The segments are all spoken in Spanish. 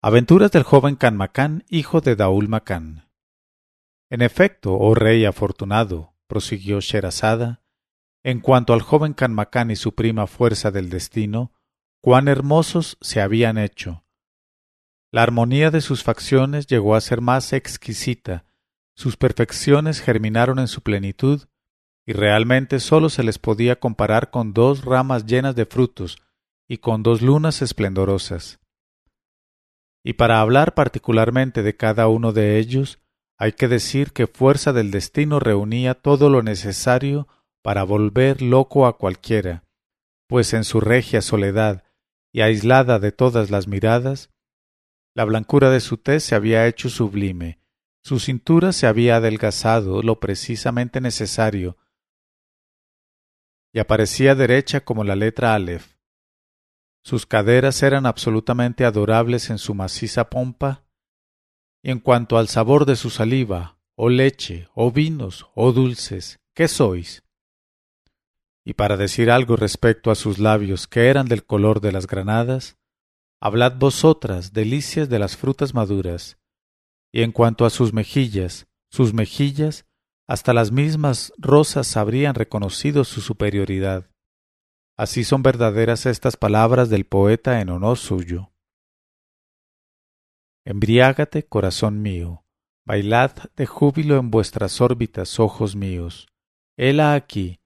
Aventuras del joven Canmacán, hijo de Daul Macán. En efecto, oh rey afortunado, prosiguió Sherazada, en cuanto al joven Canmacán y su prima fuerza del destino, cuán hermosos se habían hecho. La armonía de sus facciones llegó a ser más exquisita, sus perfecciones germinaron en su plenitud, y realmente sólo se les podía comparar con dos ramas llenas de frutos y con dos lunas esplendorosas. Y para hablar particularmente de cada uno de ellos, hay que decir que fuerza del destino reunía todo lo necesario para volver loco a cualquiera, pues en su regia soledad y aislada de todas las miradas, la blancura de su tez se había hecho sublime, su cintura se había adelgazado lo precisamente necesario, y aparecía derecha como la letra Aleph. Sus caderas eran absolutamente adorables en su maciza pompa, y en cuanto al sabor de su saliva, o leche, o vinos, o dulces, ¿qué sois? Y para decir algo respecto a sus labios que eran del color de las granadas, hablad vosotras, delicias de las frutas maduras, y en cuanto a sus mejillas, sus mejillas, hasta las mismas rosas habrían reconocido su superioridad. Así son verdaderas estas palabras del poeta en honor suyo. Embriágate, corazón mío, bailad de júbilo en vuestras órbitas, ojos míos. Hela aquí,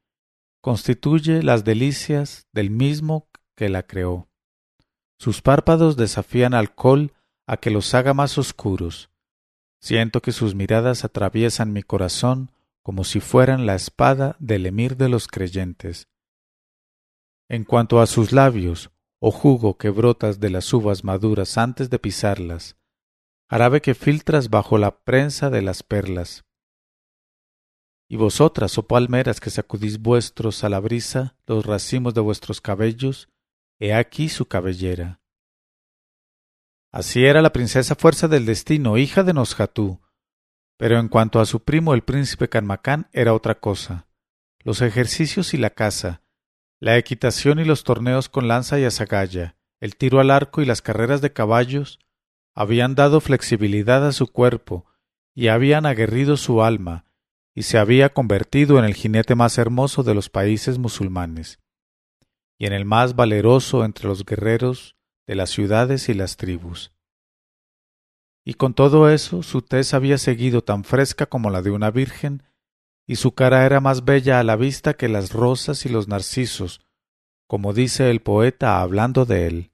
constituye las delicias del mismo que la creó. Sus párpados desafían al a que los haga más oscuros. Siento que sus miradas atraviesan mi corazón como si fueran la espada del emir de los creyentes. En cuanto a sus labios, o jugo que brotas de las uvas maduras antes de pisarlas, jarabe que filtras bajo la prensa de las perlas. Y vosotras, oh palmeras que sacudís vuestros a la brisa los racimos de vuestros cabellos, he aquí su cabellera. Así era la princesa fuerza del destino, hija de Nosjatú, pero en cuanto a su primo el príncipe Canmacán era otra cosa. Los ejercicios y la caza, la equitación y los torneos con lanza y azagaya, el tiro al arco y las carreras de caballos habían dado flexibilidad a su cuerpo y habían aguerrido su alma, y se había convertido en el jinete más hermoso de los países musulmanes, y en el más valeroso entre los guerreros de las ciudades y las tribus. Y con todo eso su tez había seguido tan fresca como la de una virgen y su cara era más bella a la vista que las rosas y los narcisos, como dice el poeta hablando de él.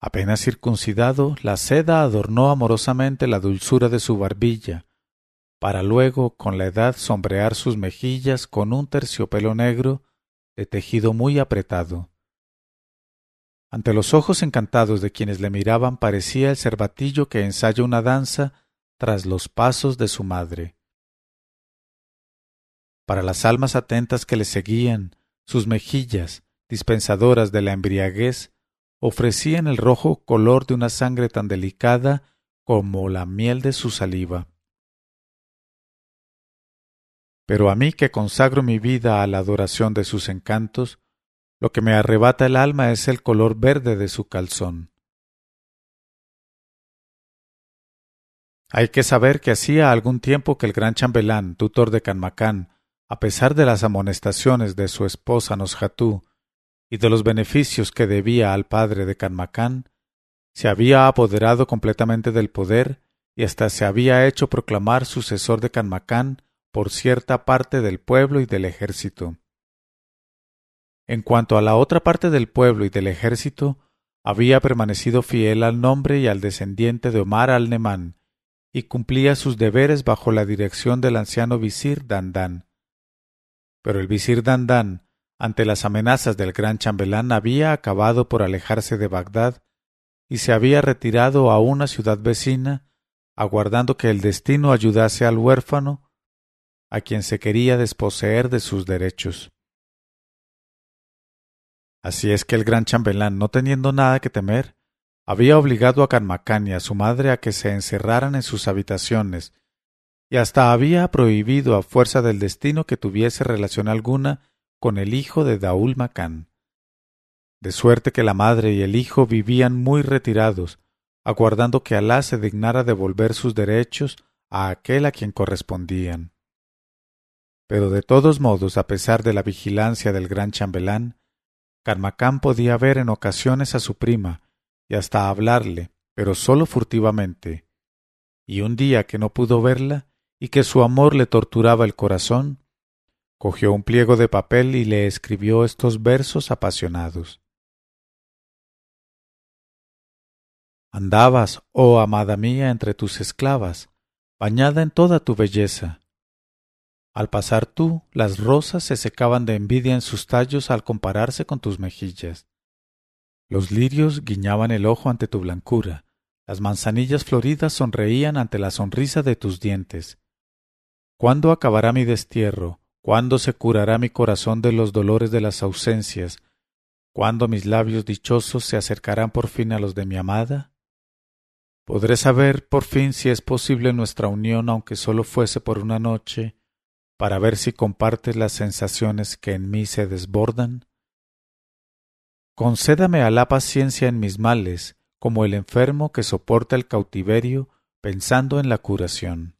Apenas circuncidado, la seda adornó amorosamente la dulzura de su barbilla, para luego con la edad sombrear sus mejillas con un terciopelo negro de tejido muy apretado. Ante los ojos encantados de quienes le miraban parecía el cervatillo que ensaya una danza tras los pasos de su madre. Para las almas atentas que le seguían, sus mejillas, dispensadoras de la embriaguez, ofrecían el rojo color de una sangre tan delicada como la miel de su saliva. Pero a mí que consagro mi vida a la adoración de sus encantos, lo que me arrebata el alma es el color verde de su calzón. Hay que saber que hacía algún tiempo que el gran chambelán, tutor de Canmacán, a pesar de las amonestaciones de su esposa Nosjatú y de los beneficios que debía al padre de Canmacán, se había apoderado completamente del poder y hasta se había hecho proclamar sucesor de Canmacán por cierta parte del pueblo y del ejército. En cuanto a la otra parte del pueblo y del ejército, había permanecido fiel al nombre y al descendiente de Omar al-Nemán, y cumplía sus deberes bajo la dirección del anciano visir Dandán. Pero el visir Dandán, ante las amenazas del gran chambelán, había acabado por alejarse de Bagdad y se había retirado a una ciudad vecina, aguardando que el destino ayudase al huérfano, a quien se quería desposeer de sus derechos. Así es que el gran chambelán, no teniendo nada que temer, había obligado a Canmacán y a su madre a que se encerraran en sus habitaciones, y hasta había prohibido a fuerza del destino que tuviese relación alguna con el hijo de Daúl Macán. de suerte que la madre y el hijo vivían muy retirados, aguardando que Alá se dignara devolver sus derechos a aquel a quien correspondían. Pero de todos modos, a pesar de la vigilancia del gran chambelán, Carmacán podía ver en ocasiones a su prima y hasta hablarle, pero sólo furtivamente. Y un día que no pudo verla y que su amor le torturaba el corazón, cogió un pliego de papel y le escribió estos versos apasionados. Andabas, oh amada mía, entre tus esclavas, bañada en toda tu belleza. Al pasar tú, las rosas se secaban de envidia en sus tallos al compararse con tus mejillas. Los lirios guiñaban el ojo ante tu blancura, las manzanillas floridas sonreían ante la sonrisa de tus dientes. ¿Cuándo acabará mi destierro? ¿Cuándo se curará mi corazón de los dolores de las ausencias? ¿Cuándo mis labios dichosos se acercarán por fin a los de mi amada? ¿Podré saber por fin si es posible nuestra unión aunque solo fuese por una noche, para ver si compartes las sensaciones que en mí se desbordan? Concédame a la paciencia en mis males, como el enfermo que soporta el cautiverio pensando en la curación.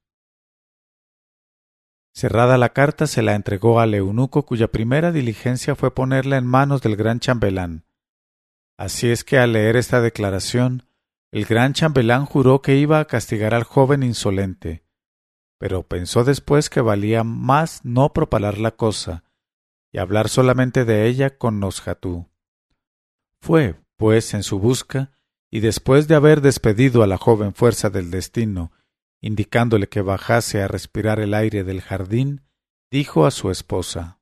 Cerrada la carta se la entregó al eunuco cuya primera diligencia fue ponerla en manos del gran chambelán. Así es que al leer esta declaración, el gran chambelán juró que iba a castigar al joven insolente, pero pensó después que valía más no propalar la cosa y hablar solamente de ella con Nosjatú. Fue, pues, en su busca, y después de haber despedido a la joven fuerza del destino indicándole que bajase a respirar el aire del jardín, dijo a su esposa.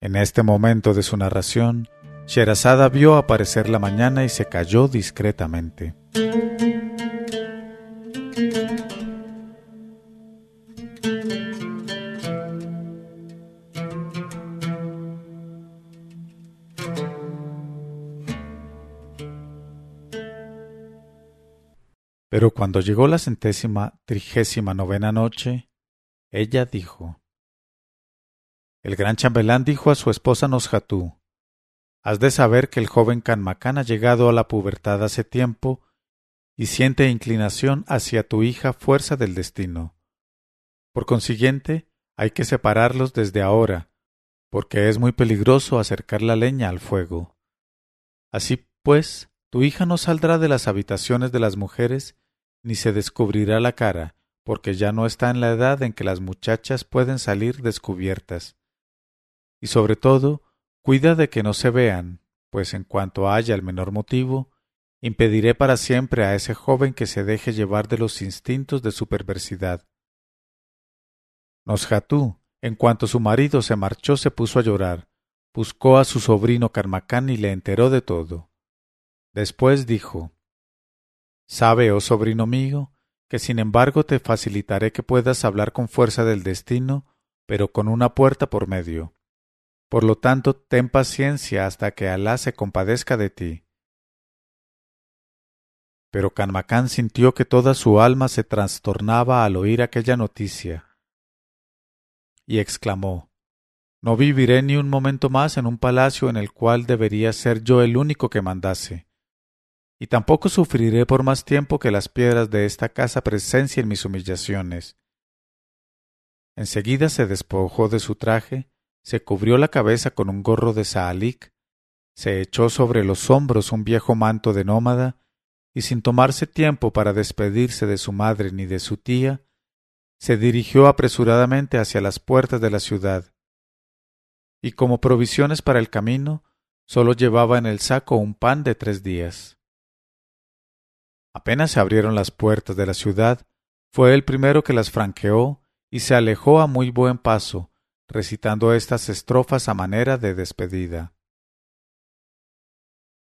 En este momento de su narración, Sherazada vio aparecer la mañana y se calló discretamente. Pero cuando llegó la centésima trigésima novena noche, ella dijo El gran chambelán dijo a su esposa Nosjatú Has de saber que el joven Canmacán ha llegado a la pubertad hace tiempo y siente inclinación hacia tu hija fuerza del destino. Por consiguiente, hay que separarlos desde ahora, porque es muy peligroso acercar la leña al fuego. Así pues, tu hija no saldrá de las habitaciones de las mujeres ni se descubrirá la cara, porque ya no está en la edad en que las muchachas pueden salir descubiertas. Y sobre todo, cuida de que no se vean, pues en cuanto haya el menor motivo, impediré para siempre a ese joven que se deje llevar de los instintos de su perversidad. Nosjatú, en cuanto su marido se marchó, se puso a llorar, buscó a su sobrino Carmacán y le enteró de todo. Después dijo Sabe, oh sobrino mío, que sin embargo te facilitaré que puedas hablar con fuerza del destino, pero con una puerta por medio. Por lo tanto, ten paciencia hasta que Alá se compadezca de ti. Pero Canmacán sintió que toda su alma se trastornaba al oír aquella noticia, y exclamó No viviré ni un momento más en un palacio en el cual debería ser yo el único que mandase y tampoco sufriré por más tiempo que las piedras de esta casa presencien mis humillaciones. Enseguida se despojó de su traje, se cubrió la cabeza con un gorro de saalik, se echó sobre los hombros un viejo manto de nómada, y sin tomarse tiempo para despedirse de su madre ni de su tía, se dirigió apresuradamente hacia las puertas de la ciudad. Y como provisiones para el camino, sólo llevaba en el saco un pan de tres días. Apenas se abrieron las puertas de la ciudad, fue el primero que las franqueó y se alejó a muy buen paso, recitando estas estrofas a manera de despedida.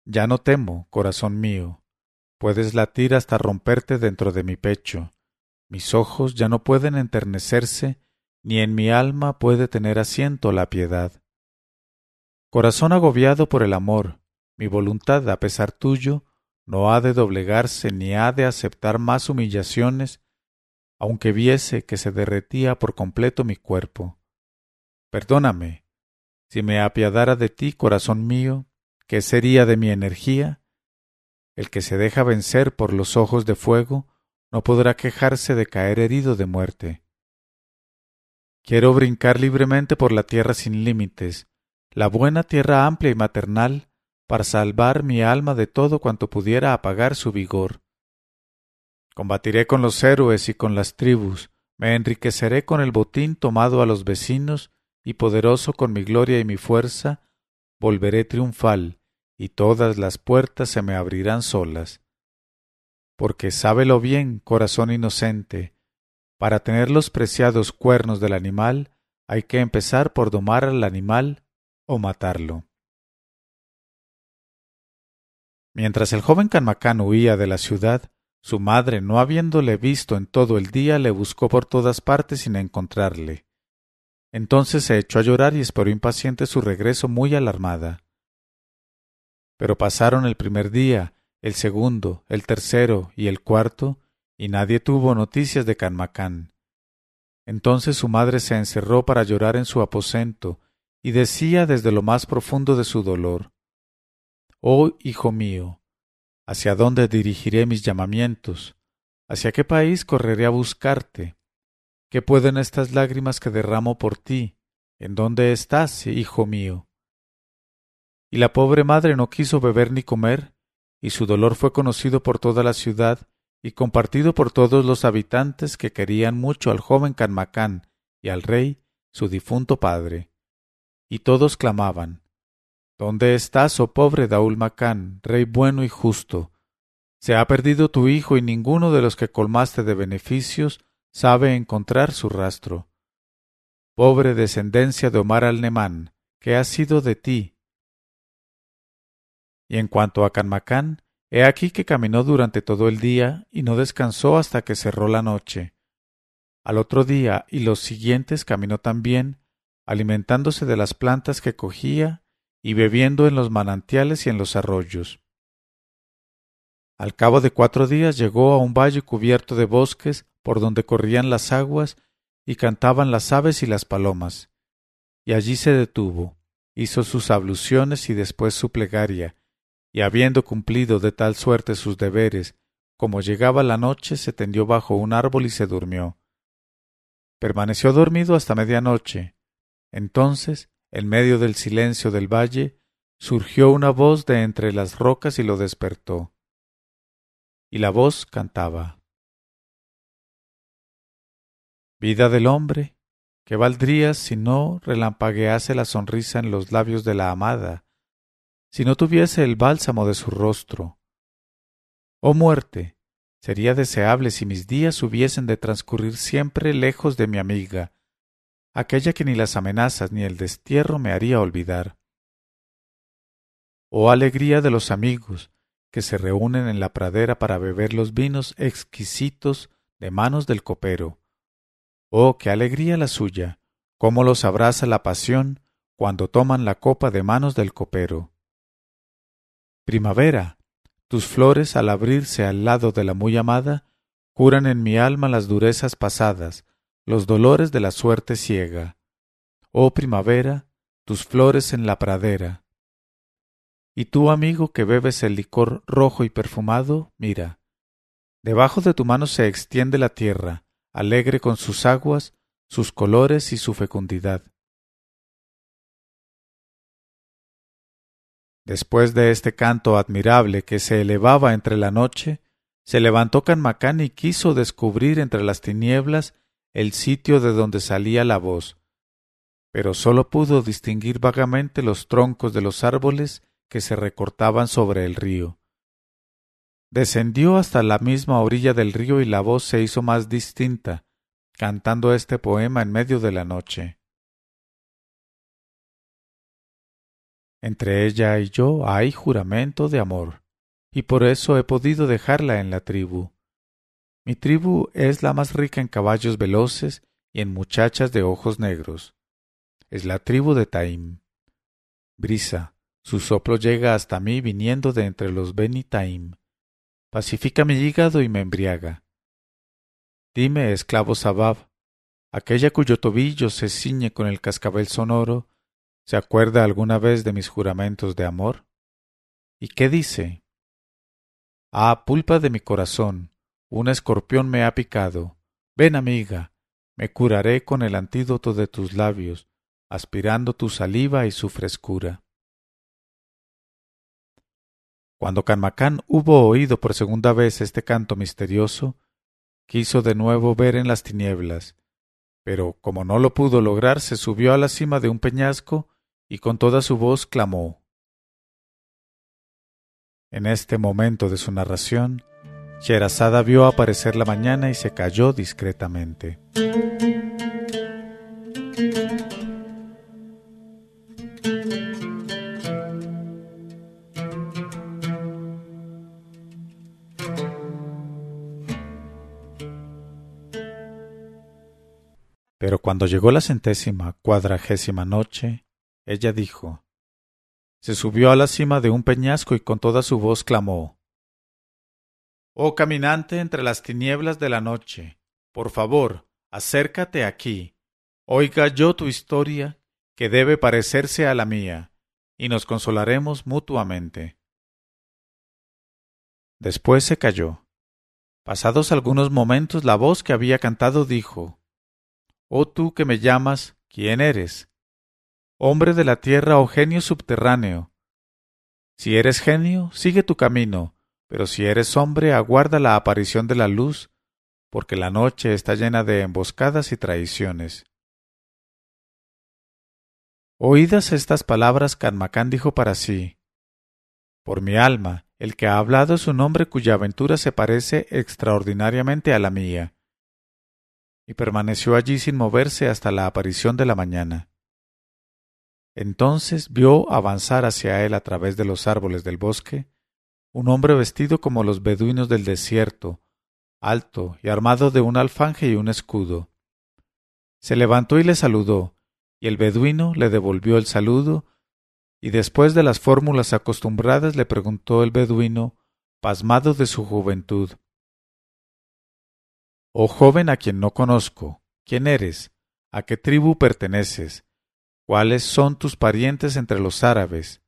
Ya no temo, corazón mío, puedes latir hasta romperte dentro de mi pecho, mis ojos ya no pueden enternecerse, ni en mi alma puede tener asiento la piedad. Corazón agobiado por el amor, mi voluntad, a pesar tuyo, no ha de doblegarse ni ha de aceptar más humillaciones, aunque viese que se derretía por completo mi cuerpo. Perdóname, Si me apiadara de ti, corazón mío, ¿qué sería de mi energía? El que se deja vencer por los ojos de fuego no podrá quejarse de caer herido de muerte. Quiero brincar libremente por la tierra sin límites, la buena tierra amplia y maternal, para salvar mi alma de todo cuanto pudiera apagar su vigor. Combatiré con los héroes y con las tribus, me enriqueceré con el botín tomado a los vecinos, y poderoso con mi gloria y mi fuerza, volveré triunfal, y todas las puertas se me abrirán solas. Porque sábelo bien, corazón inocente, para tener los preciados cuernos del animal, hay que empezar por domar al animal o matarlo. Mientras el joven Canmacán huía de la ciudad, su madre, no habiéndole visto en todo el día, le buscó por todas partes sin encontrarle. Entonces se echó a llorar y esperó impaciente su regreso muy alarmada. Pero pasaron el primer día, el segundo, el tercero y el cuarto, y nadie tuvo noticias de Canmacán. Entonces su madre se encerró para llorar en su aposento, y decía desde lo más profundo de su dolor Oh hijo mío, ¿Hacia dónde dirigiré mis llamamientos? ¿Hacia qué país correré a buscarte? ¿Qué pueden estas lágrimas que derramo por ti? ¿En dónde estás, hijo mío? Y la pobre madre no quiso beber ni comer, y su dolor fue conocido por toda la ciudad y compartido por todos los habitantes que querían mucho al joven Canmacán y al rey, su difunto padre. Y todos clamaban ¿Dónde estás, oh pobre Daul Macán, rey bueno y justo? Se ha perdido tu hijo y ninguno de los que colmaste de beneficios sabe encontrar su rastro. Pobre descendencia de Omar al-Nemán, ¿qué ha sido de ti? Y en cuanto a Canmacán, he aquí que caminó durante todo el día y no descansó hasta que cerró la noche. Al otro día y los siguientes caminó también, alimentándose de las plantas que cogía y bebiendo en los manantiales y en los arroyos. Al cabo de cuatro días llegó a un valle cubierto de bosques por donde corrían las aguas y cantaban las aves y las palomas. Y allí se detuvo, hizo sus abluciones y después su plegaria, y habiendo cumplido de tal suerte sus deberes, como llegaba la noche, se tendió bajo un árbol y se durmió. Permaneció dormido hasta medianoche. Entonces en medio del silencio del valle, surgió una voz de entre las rocas y lo despertó. Y la voz cantaba. Vida del hombre, ¿qué valdría si no relampaguease la sonrisa en los labios de la amada, si no tuviese el bálsamo de su rostro? Oh muerte, sería deseable si mis días hubiesen de transcurrir siempre lejos de mi amiga, aquella que ni las amenazas ni el destierro me haría olvidar. Oh alegría de los amigos que se reúnen en la pradera para beber los vinos exquisitos de manos del copero. Oh, qué alegría la suya, cómo los abraza la pasión cuando toman la copa de manos del copero. Primavera, tus flores al abrirse al lado de la muy amada, curan en mi alma las durezas pasadas, los dolores de la suerte ciega. Oh primavera, tus flores en la pradera. Y tú, amigo, que bebes el licor rojo y perfumado, mira. Debajo de tu mano se extiende la tierra, alegre con sus aguas, sus colores y su fecundidad. Después de este canto admirable que se elevaba entre la noche, se levantó Canmacán y quiso descubrir entre las tinieblas el sitio de donde salía la voz, pero sólo pudo distinguir vagamente los troncos de los árboles que se recortaban sobre el río. Descendió hasta la misma orilla del río y la voz se hizo más distinta, cantando este poema en medio de la noche. Entre ella y yo hay juramento de amor, y por eso he podido dejarla en la tribu. Mi tribu es la más rica en caballos veloces y en muchachas de ojos negros. Es la tribu de Taim. Brisa, su soplo llega hasta mí viniendo de entre los Beni Taim. Pacifica mi hígado y me embriaga. Dime, esclavo Sabab, aquella cuyo tobillo se ciñe con el cascabel sonoro, ¿Se acuerda alguna vez de mis juramentos de amor? ¿Y qué dice? Ah, pulpa de mi corazón, un escorpión me ha picado. Ven, amiga, me curaré con el antídoto de tus labios, aspirando tu saliva y su frescura. Cuando Canmacán hubo oído por segunda vez este canto misterioso, quiso de nuevo ver en las tinieblas, pero como no lo pudo lograr, se subió a la cima de un peñasco y con toda su voz clamó. En este momento de su narración, Sherazada vio aparecer la mañana y se cayó discretamente. Pero cuando llegó la centésima cuadragésima noche, ella dijo, se subió a la cima de un peñasco y con toda su voz clamó, Oh caminante entre las tinieblas de la noche, por favor, acércate aquí, oiga yo tu historia, que debe parecerse a la mía, y nos consolaremos mutuamente. Después se calló. Pasados algunos momentos la voz que había cantado dijo Oh tú que me llamas, ¿quién eres? Hombre de la tierra o genio subterráneo. Si eres genio, sigue tu camino, pero si eres hombre, aguarda la aparición de la luz, porque la noche está llena de emboscadas y traiciones. Oídas estas palabras, Canmacán dijo para sí Por mi alma, el que ha hablado es un hombre cuya aventura se parece extraordinariamente a la mía. Y permaneció allí sin moverse hasta la aparición de la mañana. Entonces vio avanzar hacia él a través de los árboles del bosque un hombre vestido como los beduinos del desierto, alto y armado de un alfanje y un escudo. Se levantó y le saludó, y el beduino le devolvió el saludo, y después de las fórmulas acostumbradas le preguntó el beduino, pasmado de su juventud. Oh joven a quien no conozco, ¿quién eres? ¿A qué tribu perteneces? ¿Cuáles son tus parientes entre los árabes?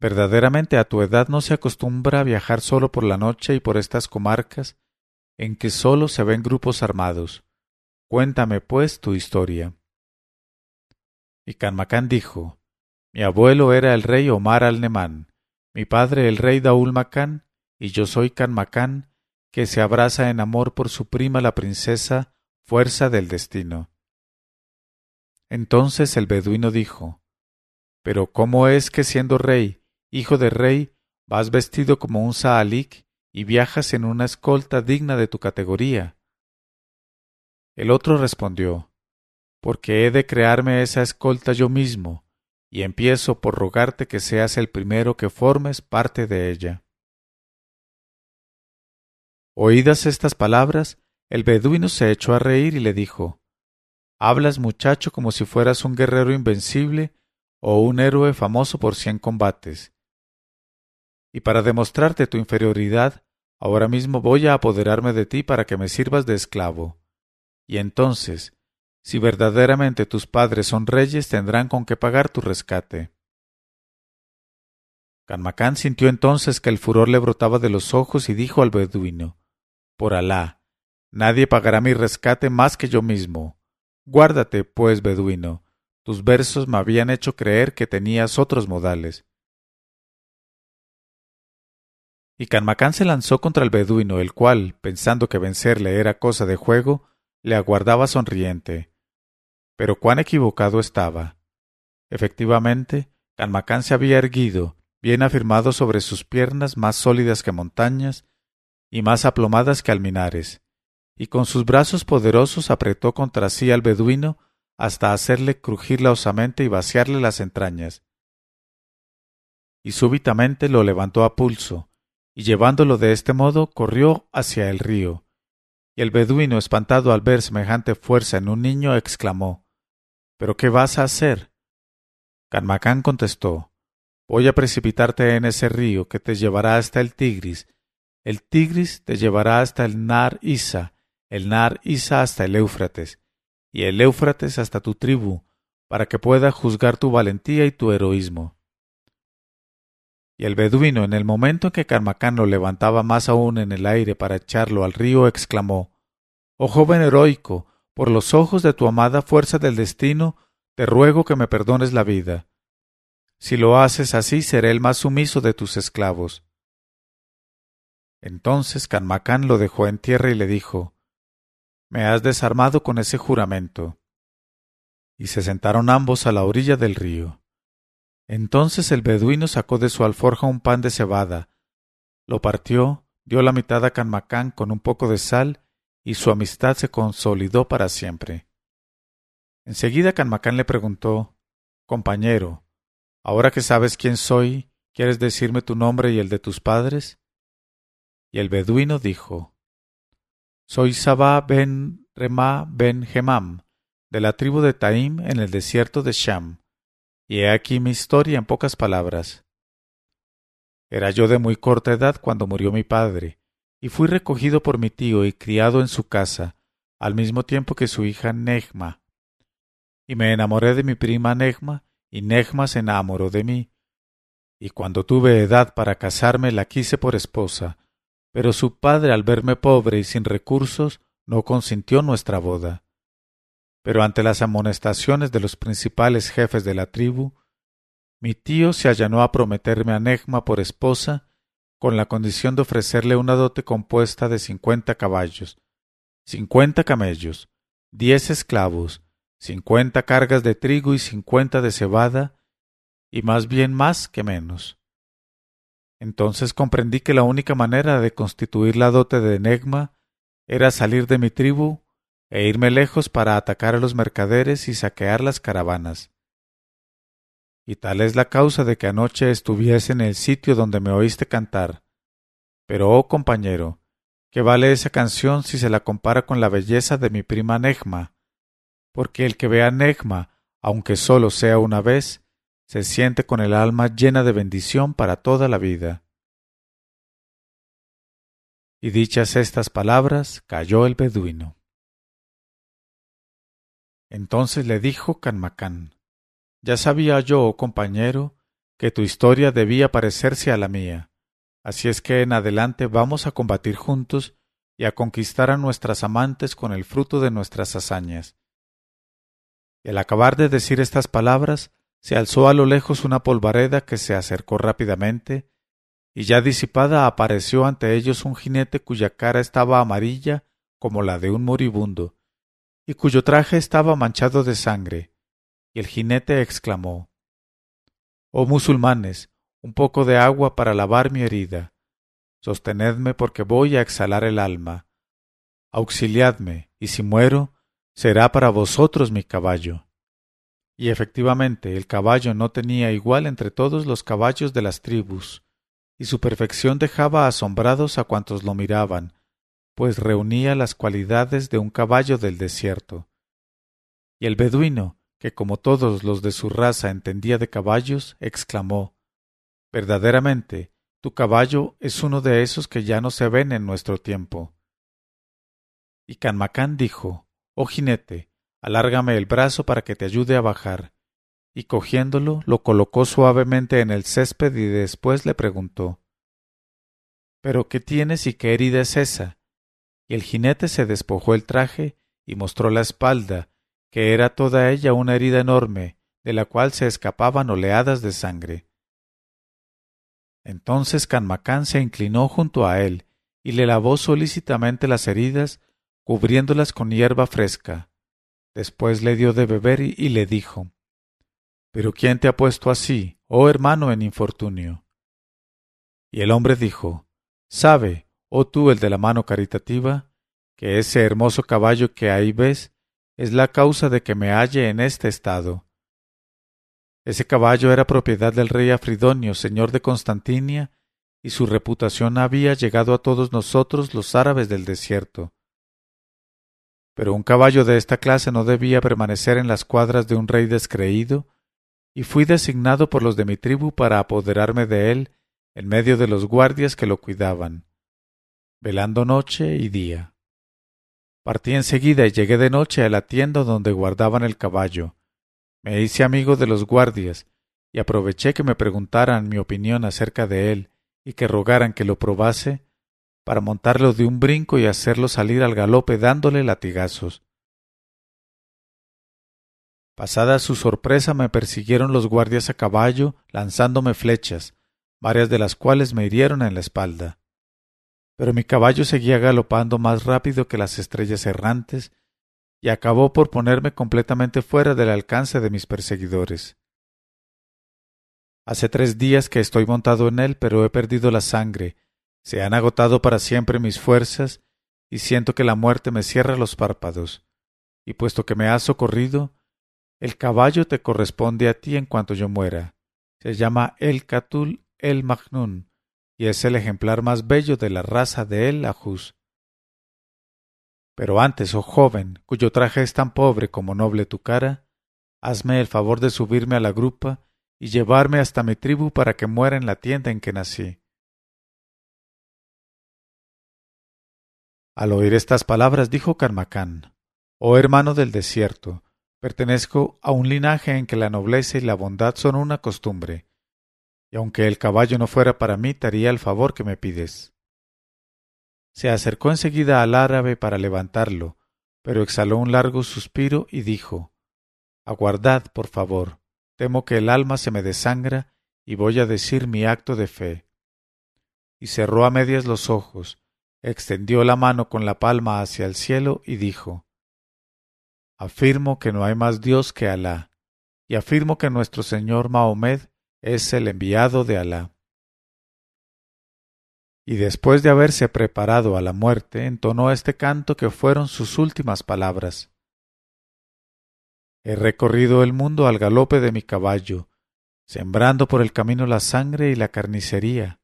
Verdaderamente a tu edad no se acostumbra a viajar solo por la noche y por estas comarcas en que solo se ven grupos armados. Cuéntame, pues, tu historia. Y Canmacán dijo, Mi abuelo era el rey Omar al-Nemán, mi padre el rey Daul Macán, y yo soy Canmacán, que se abraza en amor por su prima la princesa, fuerza del destino. Entonces el beduino dijo, Pero ¿cómo es que siendo rey hijo de rey, vas vestido como un saalik y viajas en una escolta digna de tu categoría. El otro respondió, porque he de crearme esa escolta yo mismo, y empiezo por rogarte que seas el primero que formes parte de ella. Oídas estas palabras, el beduino se echó a reír y le dijo Hablas, muchacho, como si fueras un guerrero invencible o un héroe famoso por cien combates, y para demostrarte tu inferioridad, ahora mismo voy a apoderarme de ti para que me sirvas de esclavo. Y entonces, si verdaderamente tus padres son reyes, tendrán con qué pagar tu rescate. Canmacán sintió entonces que el furor le brotaba de los ojos y dijo al beduino Por Alá, nadie pagará mi rescate más que yo mismo. Guárdate, pues, beduino, tus versos me habían hecho creer que tenías otros modales. Y Canmacán se lanzó contra el beduino, el cual, pensando que vencerle era cosa de juego, le aguardaba sonriente. Pero cuán equivocado estaba. Efectivamente, Canmacán se había erguido, bien afirmado sobre sus piernas más sólidas que montañas y más aplomadas que alminares, y con sus brazos poderosos apretó contra sí al beduino hasta hacerle crujir la osamente y vaciarle las entrañas. Y súbitamente lo levantó a pulso, y llevándolo de este modo corrió hacia el río. Y el beduino, espantado al ver semejante fuerza en un niño, exclamó ¿Pero qué vas a hacer? Canmacán contestó Voy a precipitarte en ese río que te llevará hasta el Tigris. El Tigris te llevará hasta el Nar Isa, el Nar Isa hasta el Éufrates, y el Éufrates hasta tu tribu, para que pueda juzgar tu valentía y tu heroísmo. Y el beduino, en el momento en que Carmacán lo levantaba más aún en el aire para echarlo al río, exclamó Oh joven heroico, por los ojos de tu amada fuerza del destino, te ruego que me perdones la vida. Si lo haces así, seré el más sumiso de tus esclavos. Entonces Canmacán lo dejó en tierra y le dijo Me has desarmado con ese juramento. Y se sentaron ambos a la orilla del río. Entonces el beduino sacó de su alforja un pan de cebada, lo partió, dio la mitad a Canmacán con un poco de sal, y su amistad se consolidó para siempre. Enseguida Canmacán le preguntó Compañero, ahora que sabes quién soy, ¿quieres decirme tu nombre y el de tus padres? Y el beduino dijo Soy Sabá ben Remá ben Gemam, de la tribu de Taim en el desierto de Sham, y he aquí mi historia en pocas palabras. Era yo de muy corta edad cuando murió mi padre, y fui recogido por mi tío y criado en su casa, al mismo tiempo que su hija Negma, y me enamoré de mi prima Negma, y Negma se enamoró de mí. Y cuando tuve edad para casarme la quise por esposa, pero su padre al verme pobre y sin recursos no consintió nuestra boda. Pero ante las amonestaciones de los principales jefes de la tribu, mi tío se allanó a prometerme a Negma por esposa con la condición de ofrecerle una dote compuesta de cincuenta caballos, cincuenta camellos, diez esclavos, cincuenta cargas de trigo y cincuenta de cebada, y más bien más que menos. Entonces comprendí que la única manera de constituir la dote de Enegma era salir de mi tribu e irme lejos para atacar a los mercaderes y saquear las caravanas. Y tal es la causa de que anoche estuviese en el sitio donde me oíste cantar. Pero, oh compañero, ¿qué vale esa canción si se la compara con la belleza de mi prima Negma? porque el que vea Negma, aunque solo sea una vez, se siente con el alma llena de bendición para toda la vida. Y dichas estas palabras, cayó el beduino. Entonces le dijo Canmacán, Ya sabía yo, oh compañero, que tu historia debía parecerse a la mía, así es que en adelante vamos a combatir juntos y a conquistar a nuestras amantes con el fruto de nuestras hazañas. Y al acabar de decir estas palabras, se alzó a lo lejos una polvareda que se acercó rápidamente, y ya disipada apareció ante ellos un jinete cuya cara estaba amarilla como la de un moribundo, y cuyo traje estaba manchado de sangre. Y el jinete exclamó Oh musulmanes, un poco de agua para lavar mi herida. Sostenedme porque voy a exhalar el alma. Auxiliadme, y si muero, será para vosotros mi caballo. Y efectivamente el caballo no tenía igual entre todos los caballos de las tribus, y su perfección dejaba asombrados a cuantos lo miraban, pues reunía las cualidades de un caballo del desierto. Y el beduino, que como todos los de su raza entendía de caballos, exclamó Verdaderamente, tu caballo es uno de esos que ya no se ven en nuestro tiempo. Y Canmacán dijo Oh jinete, alárgame el brazo para que te ayude a bajar. Y cogiéndolo, lo colocó suavemente en el césped y después le preguntó ¿Pero qué tienes y qué herida es esa? Y el jinete se despojó el traje y mostró la espalda, que era toda ella una herida enorme, de la cual se escapaban oleadas de sangre. Entonces Canmacán se inclinó junto a él y le lavó solícitamente las heridas cubriéndolas con hierba fresca. Después le dio de beber y, le dijo Pero ¿quién te ha puesto así, oh hermano en infortunio? Y el hombre dijo Sabe, oh tú el de la mano caritativa, que ese hermoso caballo que ahí ves es la causa de que me halle en este estado. Ese caballo era propiedad del rey Afridonio, señor de Constantinia, y su reputación había llegado a todos nosotros los árabes del desierto. Pero un caballo de esta clase no debía permanecer en las cuadras de un rey descreído, y fui designado por los de mi tribu para apoderarme de él en medio de los guardias que lo cuidaban, velando noche y día. Partí enseguida y llegué de noche a la tienda donde guardaban el caballo, Me hice amigo de los guardias y aproveché que me preguntaran mi opinión acerca de él y que rogaran que lo probase para montarlo de un brinco y hacerlo salir al galope dándole latigazos. Pasada su sorpresa me persiguieron los guardias a caballo lanzándome flechas, varias de las cuales me hirieron en la espalda. Pero mi caballo seguía galopando más rápido que las estrellas errantes y acabó por ponerme completamente fuera del alcance de mis perseguidores. Hace tres días que estoy montado en él, pero he perdido la sangre, se han agotado para siempre mis fuerzas, y siento que la muerte me cierra los párpados. Y puesto que me has socorrido, el caballo te corresponde a ti en cuanto yo muera. Se llama El Catul El Magnun y es el ejemplar más bello de la raza de El Ajus. Pero antes, oh joven, cuyo traje es tan pobre como noble tu cara, hazme el favor de subirme a la grupa y llevarme hasta mi tribu para que muera en la tienda en que nací. Al oír estas palabras dijo Carmacán, Oh hermano del desierto, Pertenezco a un linaje en que la nobleza y la bondad son una costumbre, y aunque el caballo no fuera para mí, te haría el favor que me pides. Se acercó enseguida al árabe para levantarlo, pero exhaló un largo suspiro y dijo Aguardad, por favor, temo que el alma se me desangra y voy a decir mi acto de fe. Y cerró a medias los ojos, extendió la mano con la palma hacia el cielo y dijo Afirmo que no hay más Dios que Alá, y afirmo que nuestro Señor Mahomed es el enviado de Alá. Y después de haberse preparado a la muerte, entonó este canto que fueron sus últimas palabras. He recorrido el mundo al galope de mi caballo, sembrando por el camino la sangre y la carnicería.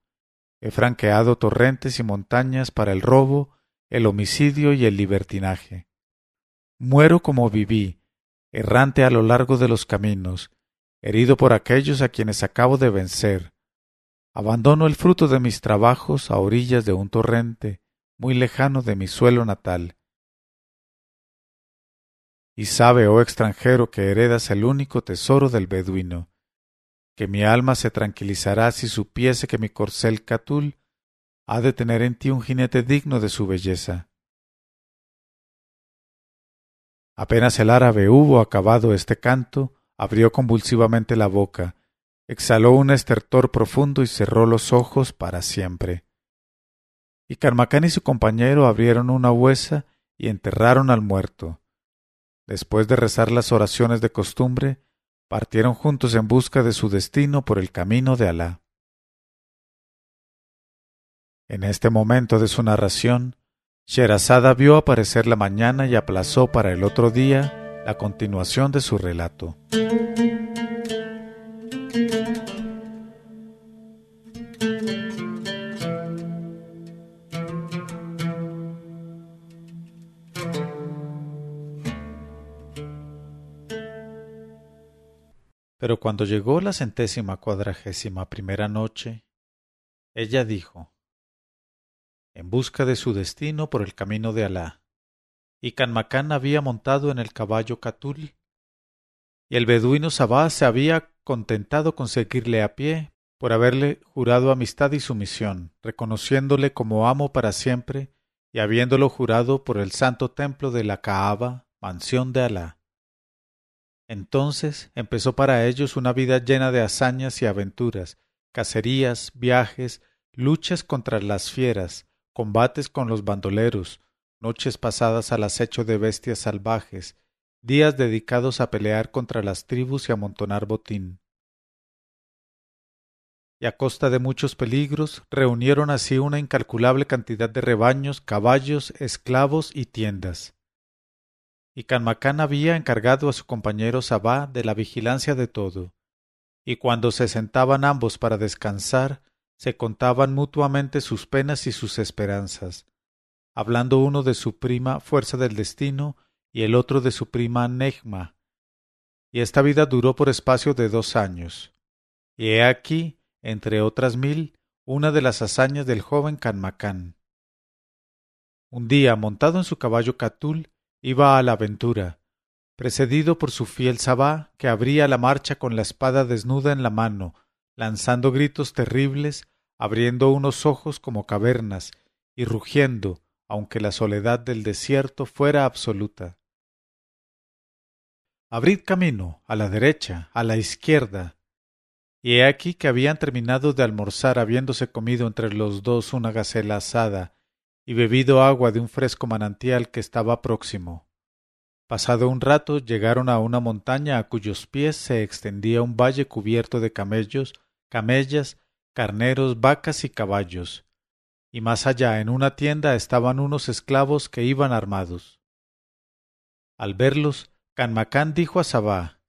He franqueado torrentes y montañas para el robo, el homicidio y el libertinaje. Muero como viví, errante a lo largo de los caminos, herido por aquellos a quienes acabo de vencer. Abandono el fruto de mis trabajos a orillas de un torrente, muy lejano de mi suelo natal. Y sabe, oh extranjero, que heredas el único tesoro del beduino, que mi alma se tranquilizará si supiese que mi corcel Catul ha de tener en ti un jinete digno de su belleza. Apenas el árabe hubo acabado este canto, abrió convulsivamente la boca, exhaló un estertor profundo y cerró los ojos para siempre. Y Carmacán y su compañero abrieron una huesa y enterraron al muerto. Después de rezar las oraciones de costumbre, partieron juntos en busca de su destino por el camino de Alá. En este momento de su narración, Sherazada vio aparecer la mañana y aplazó para el otro día la continuación de su relato. Pero cuando llegó la centésima cuadragésima primera noche, ella dijo en busca de su destino por el camino de Alá. Y Canmacán había montado en el caballo Catul, y el beduino Sabá se había contentado con seguirle a pie por haberle jurado amistad y sumisión, reconociéndole como amo para siempre y habiéndolo jurado por el santo templo de la Kaaba, mansión de Alá. Entonces empezó para ellos una vida llena de hazañas y aventuras, cacerías, viajes, luchas contra las fieras, combates con los bandoleros, noches pasadas al acecho de bestias salvajes, días dedicados a pelear contra las tribus y amontonar botín. Y a costa de muchos peligros, reunieron así una incalculable cantidad de rebaños, caballos, esclavos y tiendas. Y Canmacán había encargado a su compañero Sabá de la vigilancia de todo, y cuando se sentaban ambos para descansar, se contaban mutuamente sus penas y sus esperanzas, hablando uno de su prima Fuerza del Destino y el otro de su prima Negma. Y esta vida duró por espacio de dos años. Y he aquí, entre otras mil, una de las hazañas del joven Canmacán. Un día, montado en su caballo Catul, iba a la aventura, precedido por su fiel Sabá, que abría la marcha con la espada desnuda en la mano, lanzando gritos terribles, abriendo unos ojos como cavernas, y rugiendo, aunque la soledad del desierto fuera absoluta. Abrid camino, a la derecha, a la izquierda. Y he aquí que habían terminado de almorzar habiéndose comido entre los dos una gacela asada y bebido agua de un fresco manantial que estaba próximo. Pasado un rato llegaron a una montaña a cuyos pies se extendía un valle cubierto de camellos, camellas, carneros, vacas y caballos, y más allá en una tienda estaban unos esclavos que iban armados. Al verlos, Canmacán dijo a Sabá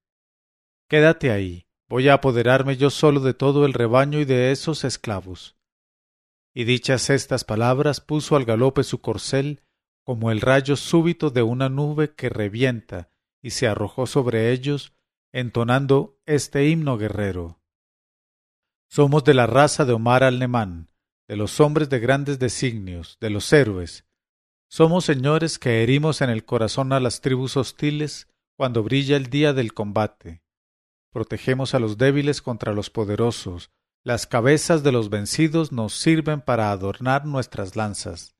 Quédate ahí, voy a apoderarme yo solo de todo el rebaño y de esos esclavos. Y dichas estas palabras puso al galope su corcel como el rayo súbito de una nube que revienta, y se arrojó sobre ellos, entonando este himno guerrero. Somos de la raza de Omar al-Nemán, de los hombres de grandes designios, de los héroes. Somos señores que herimos en el corazón a las tribus hostiles cuando brilla el día del combate. Protegemos a los débiles contra los poderosos, las cabezas de los vencidos nos sirven para adornar nuestras lanzas.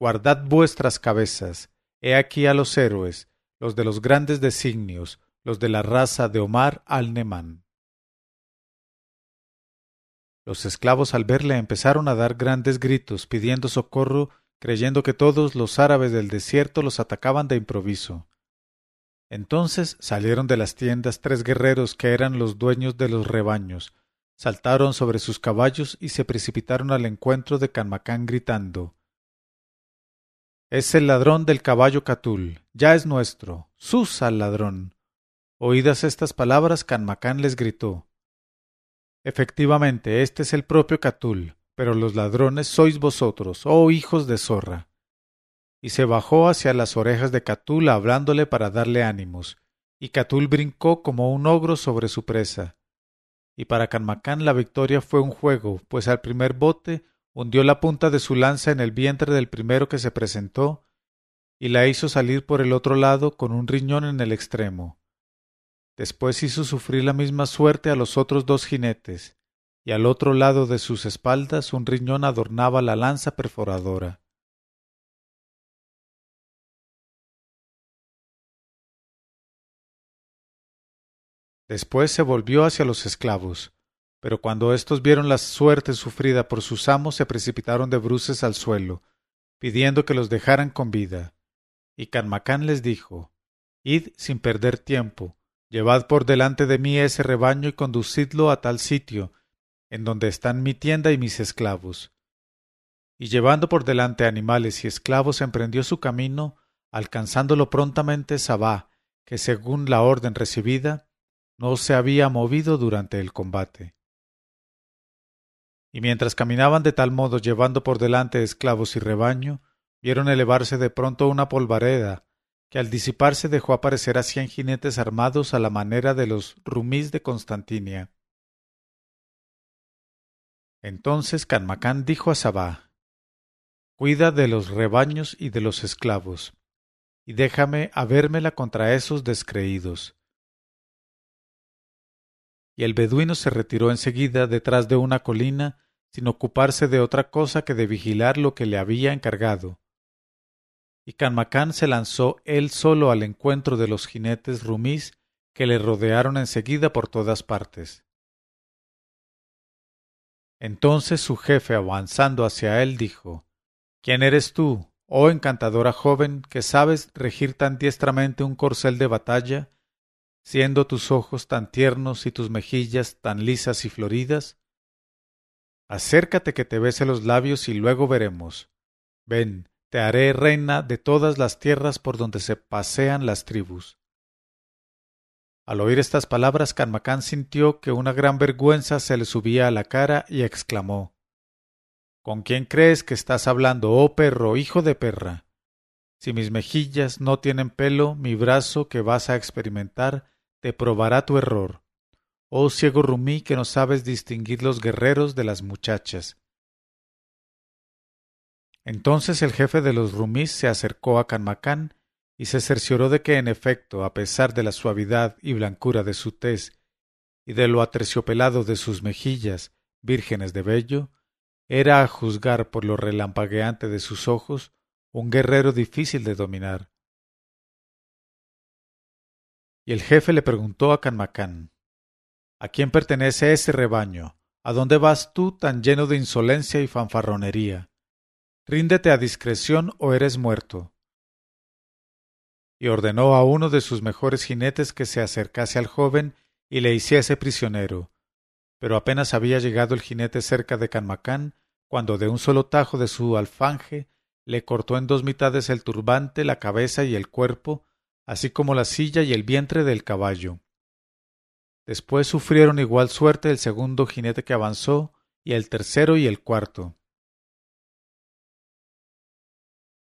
Guardad vuestras cabezas. He aquí a los héroes, los de los grandes designios, los de la raza de Omar al-Nemán. Los esclavos al verle empezaron a dar grandes gritos, pidiendo socorro, creyendo que todos los árabes del desierto los atacaban de improviso. Entonces salieron de las tiendas tres guerreros que eran los dueños de los rebaños, saltaron sobre sus caballos y se precipitaron al encuentro de Canmacán gritando es el ladrón del caballo Catul, ya es nuestro. ¡Sus al ladrón! Oídas estas palabras, Canmacán les gritó. Efectivamente, este es el propio Catul, pero los ladrones sois vosotros, oh hijos de zorra. Y se bajó hacia las orejas de Catul hablándole para darle ánimos, y Catul brincó como un ogro sobre su presa. Y para Canmacán la victoria fue un juego, pues al primer bote hundió la punta de su lanza en el vientre del primero que se presentó y la hizo salir por el otro lado con un riñón en el extremo. Después hizo sufrir la misma suerte a los otros dos jinetes, y al otro lado de sus espaldas un riñón adornaba la lanza perforadora. Después se volvió hacia los esclavos, pero cuando éstos vieron la suerte sufrida por sus amos, se precipitaron de bruces al suelo, pidiendo que los dejaran con vida. Y Canmacán les dijo Id sin perder tiempo, llevad por delante de mí ese rebaño y conducidlo a tal sitio, en donde están mi tienda y mis esclavos. Y llevando por delante animales y esclavos emprendió su camino, alcanzándolo prontamente Sabá, que según la orden recibida, no se había movido durante el combate. Y mientras caminaban de tal modo llevando por delante esclavos y rebaño, vieron elevarse de pronto una polvareda, que al disiparse dejó aparecer a cien jinetes armados a la manera de los rumís de Constantinia. Entonces Canmacán dijo a Sabá Cuida de los rebaños y de los esclavos, y déjame habérmela contra esos descreídos. Y el beduino se retiró enseguida detrás de una colina sin ocuparse de otra cosa que de vigilar lo que le había encargado. Y Canmacán se lanzó él solo al encuentro de los jinetes rumís que le rodearon enseguida por todas partes. Entonces su jefe, avanzando hacia él, dijo ¿Quién eres tú, oh encantadora joven, que sabes regir tan diestramente un corcel de batalla, siendo tus ojos tan tiernos y tus mejillas tan lisas y floridas? Acércate que te bese los labios y luego veremos. Ven, te haré reina de todas las tierras por donde se pasean las tribus. Al oír estas palabras, Canmacán sintió que una gran vergüenza se le subía a la cara y exclamó ¿Con quién crees que estás hablando, oh perro, hijo de perra? Si mis mejillas no tienen pelo, mi brazo que vas a experimentar te probará tu error. Oh ciego rumí que no sabes distinguir los guerreros de las muchachas. Entonces el jefe de los rumís se acercó a Canmacán y se cercioró de que en efecto, a pesar de la suavidad y blancura de su tez y de lo aterciopelado de sus mejillas, vírgenes de vello, era a juzgar por lo relampagueante de sus ojos un guerrero difícil de dominar. Y el jefe le preguntó a Canmacán ¿A quién pertenece ese rebaño? ¿A dónde vas tú tan lleno de insolencia y fanfarronería? Ríndete a discreción o eres muerto. Y ordenó a uno de sus mejores jinetes que se acercase al joven y le hiciese prisionero. Pero apenas había llegado el jinete cerca de Canmacán, cuando de un solo tajo de su alfanje le cortó en dos mitades el turbante, la cabeza y el cuerpo, así como la silla y el vientre del caballo. Después sufrieron igual suerte el segundo jinete que avanzó, y el tercero y el cuarto.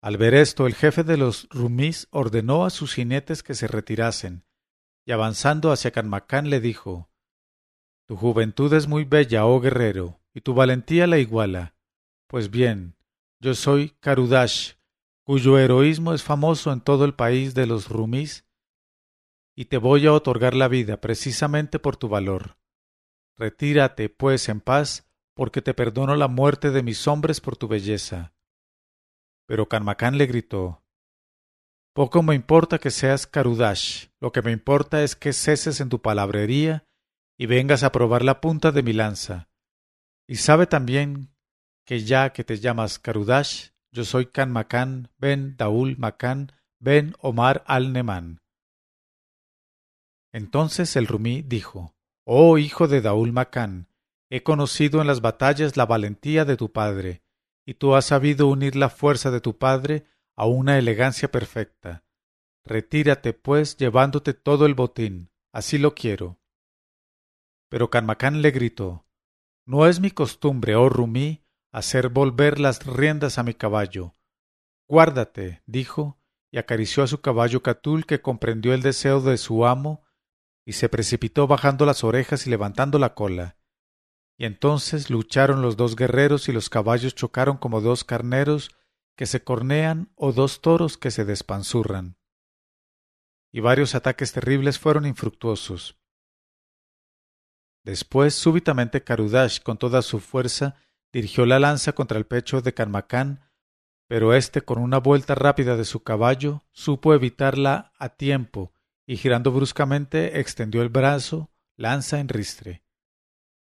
Al ver esto, el jefe de los rumís ordenó a sus jinetes que se retirasen, y avanzando hacia Canmacán le dijo Tu juventud es muy bella, oh guerrero, y tu valentía la iguala. Pues bien, yo soy Karudash, cuyo heroísmo es famoso en todo el país de los rumís, y te voy a otorgar la vida precisamente por tu valor. Retírate, pues, en paz, porque te perdono la muerte de mis hombres por tu belleza. Pero Canmacán le gritó poco me importa que seas Karudash, lo que me importa es que ceses en tu palabrería y vengas a probar la punta de mi lanza. Y sabe también que ya que te llamas Karudash, yo soy Kan Makan ben Daul Makan ben Omar al-Neman. Entonces el rumí dijo, Oh hijo de Daul Makan, he conocido en las batallas la valentía de tu padre, y tú has sabido unir la fuerza de tu padre a una elegancia perfecta. Retírate, pues, llevándote todo el botín. Así lo quiero. Pero Canmacán le gritó No es mi costumbre, oh Rumí, hacer volver las riendas a mi caballo. Guárdate, dijo, y acarició a su caballo Catul, que comprendió el deseo de su amo, y se precipitó bajando las orejas y levantando la cola. Y entonces lucharon los dos guerreros y los caballos chocaron como dos carneros que se cornean o dos toros que se despanzurran. Y varios ataques terribles fueron infructuosos. Después, súbitamente, Karudash, con toda su fuerza, dirigió la lanza contra el pecho de Kanmakán, pero éste, con una vuelta rápida de su caballo, supo evitarla a tiempo y girando bruscamente extendió el brazo, lanza en ristre.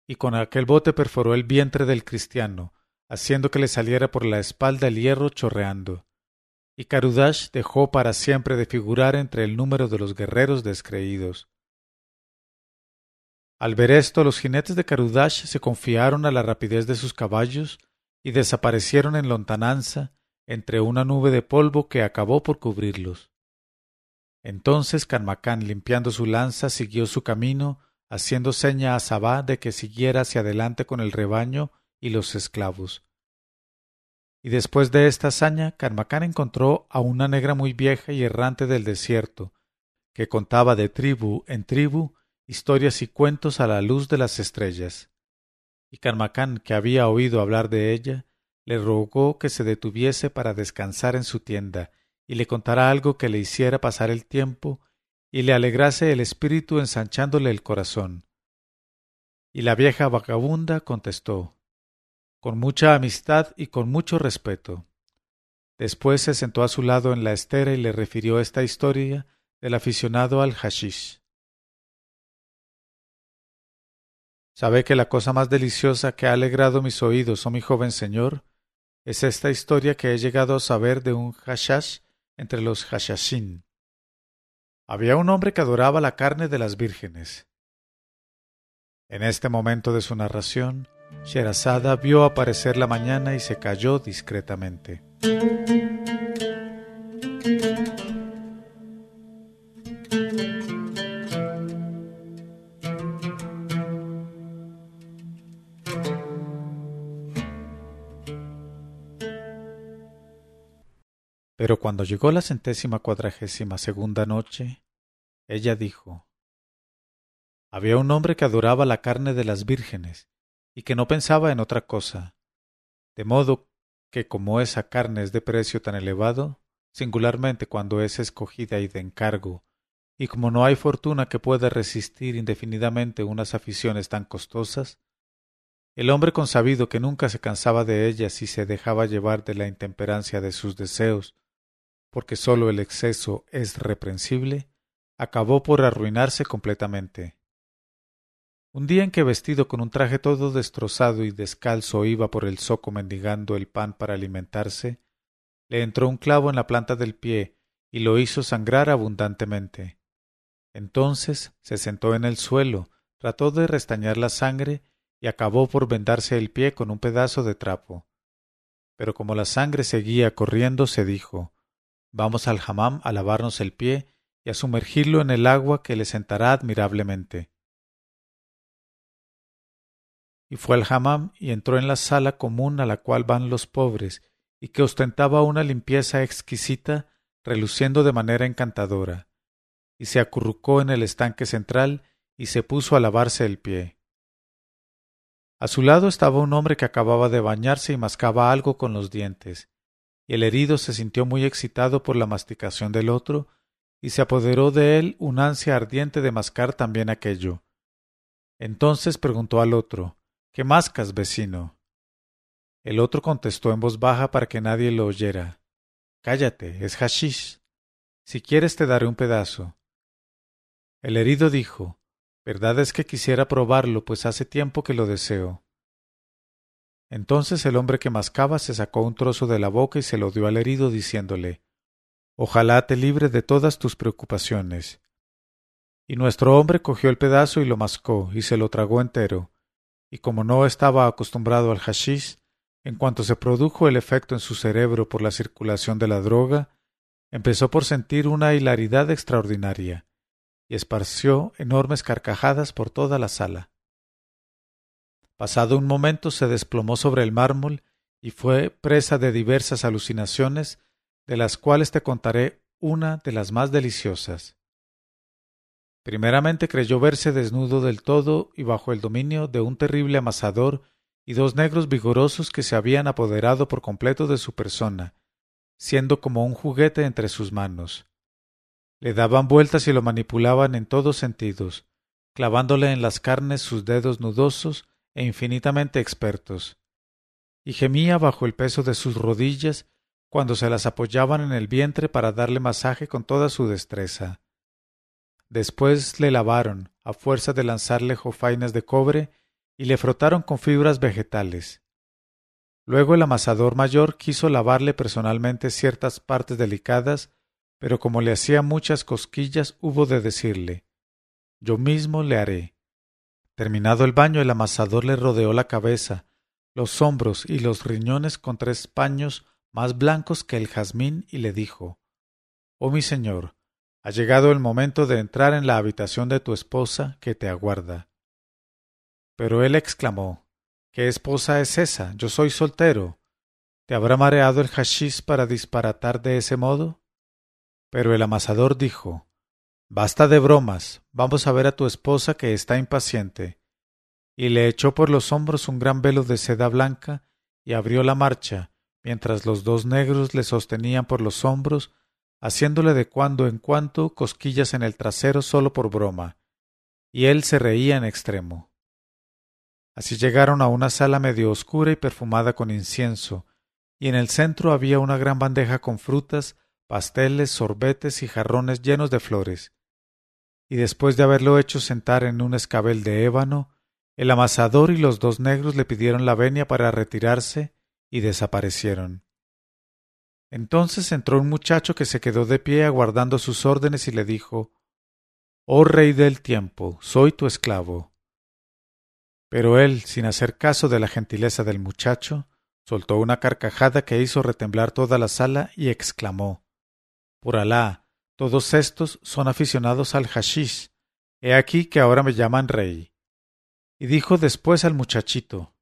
Y con aquel bote perforó el vientre del cristiano, haciendo que le saliera por la espalda el hierro chorreando. Y Karudash dejó para siempre de figurar entre el número de los guerreros descreídos. Al ver esto, los jinetes de Karudash se confiaron a la rapidez de sus caballos y desaparecieron en lontananza entre una nube de polvo que acabó por cubrirlos. Entonces Canmacán, limpiando su lanza, siguió su camino, haciendo seña a Sabá de que siguiera hacia adelante con el rebaño y los esclavos. Y después de esta hazaña, Carmacán encontró a una negra muy vieja y errante del desierto, que contaba de tribu en tribu historias y cuentos a la luz de las estrellas. Y Carmacán, que había oído hablar de ella, le rogó que se detuviese para descansar en su tienda y le contara algo que le hiciera pasar el tiempo y le alegrase el espíritu ensanchándole el corazón. Y la vieja vagabunda contestó con mucha amistad y con mucho respeto. Después se sentó a su lado en la estera y le refirió esta historia del aficionado al hashish. ¿Sabe que la cosa más deliciosa que ha alegrado mis oídos, oh mi joven señor, es esta historia que he llegado a saber de un hashash entre los hashashin? Había un hombre que adoraba la carne de las vírgenes. En este momento de su narración, Sherazada vio aparecer la mañana y se calló discretamente. Pero cuando llegó la centésima cuadragésima segunda noche, ella dijo Había un hombre que adoraba la carne de las vírgenes y que no pensaba en otra cosa. De modo que como esa carne es de precio tan elevado, singularmente cuando es escogida y de encargo, y como no hay fortuna que pueda resistir indefinidamente unas aficiones tan costosas, el hombre consabido que nunca se cansaba de ellas y se dejaba llevar de la intemperancia de sus deseos, porque sólo el exceso es reprensible, acabó por arruinarse completamente. Un día en que vestido con un traje todo destrozado y descalzo iba por el zoco mendigando el pan para alimentarse, le entró un clavo en la planta del pie y lo hizo sangrar abundantemente. Entonces se sentó en el suelo, trató de restañar la sangre y acabó por vendarse el pie con un pedazo de trapo. Pero como la sangre seguía corriendo, se dijo Vamos al hammam a lavarnos el pie y a sumergirlo en el agua que le sentará admirablemente. Y fue al hammam y entró en la sala común a la cual van los pobres, y que ostentaba una limpieza exquisita, reluciendo de manera encantadora, y se acurrucó en el estanque central y se puso a lavarse el pie. A su lado estaba un hombre que acababa de bañarse y mascaba algo con los dientes, y el herido se sintió muy excitado por la masticación del otro, y se apoderó de él un ansia ardiente de mascar también aquello. Entonces preguntó al otro ¿Qué mascas, vecino? El otro contestó en voz baja para que nadie lo oyera. Cállate, es hashish. Si quieres te daré un pedazo. El herido dijo Verdad es que quisiera probarlo, pues hace tiempo que lo deseo. Entonces el hombre que mascaba se sacó un trozo de la boca y se lo dio al herido, diciéndole Ojalá te libre de todas tus preocupaciones. Y nuestro hombre cogió el pedazo y lo mascó, y se lo tragó entero, y como no estaba acostumbrado al hashish, en cuanto se produjo el efecto en su cerebro por la circulación de la droga, empezó por sentir una hilaridad extraordinaria, y esparció enormes carcajadas por toda la sala. Pasado un momento se desplomó sobre el mármol y fue presa de diversas alucinaciones, de las cuales te contaré una de las más deliciosas. Primeramente creyó verse desnudo del todo y bajo el dominio de un terrible amasador y dos negros vigorosos que se habían apoderado por completo de su persona, siendo como un juguete entre sus manos. Le daban vueltas y lo manipulaban en todos sentidos, clavándole en las carnes sus dedos nudosos e infinitamente expertos. Y gemía bajo el peso de sus rodillas cuando se las apoyaban en el vientre para darle masaje con toda su destreza. Después le lavaron, a fuerza de lanzarle jofainas de cobre, y le frotaron con fibras vegetales. Luego el amasador mayor quiso lavarle personalmente ciertas partes delicadas, pero como le hacía muchas cosquillas, hubo de decirle Yo mismo le haré. Terminado el baño, el amasador le rodeó la cabeza, los hombros y los riñones con tres paños más blancos que el jazmín y le dijo Oh mi señor, ha llegado el momento de entrar en la habitación de tu esposa que te aguarda. Pero él exclamó ¿Qué esposa es esa? Yo soy soltero. ¿Te habrá mareado el hashish para disparatar de ese modo? Pero el amasador dijo Basta de bromas, vamos a ver a tu esposa que está impaciente. Y le echó por los hombros un gran velo de seda blanca y abrió la marcha, mientras los dos negros le sostenían por los hombros haciéndole de cuando en cuando cosquillas en el trasero solo por broma, y él se reía en extremo. Así llegaron a una sala medio oscura y perfumada con incienso, y en el centro había una gran bandeja con frutas, pasteles, sorbetes y jarrones llenos de flores. Y después de haberlo hecho sentar en un escabel de ébano, el amasador y los dos negros le pidieron la venia para retirarse y desaparecieron. Entonces entró un muchacho que se quedó de pie aguardando sus órdenes y le dijo Oh rey del tiempo, soy tu esclavo. Pero él, sin hacer caso de la gentileza del muchacho, soltó una carcajada que hizo retemblar toda la sala y exclamó Por Alá, todos estos son aficionados al hashish. He aquí que ahora me llaman rey. Y dijo después al muchachito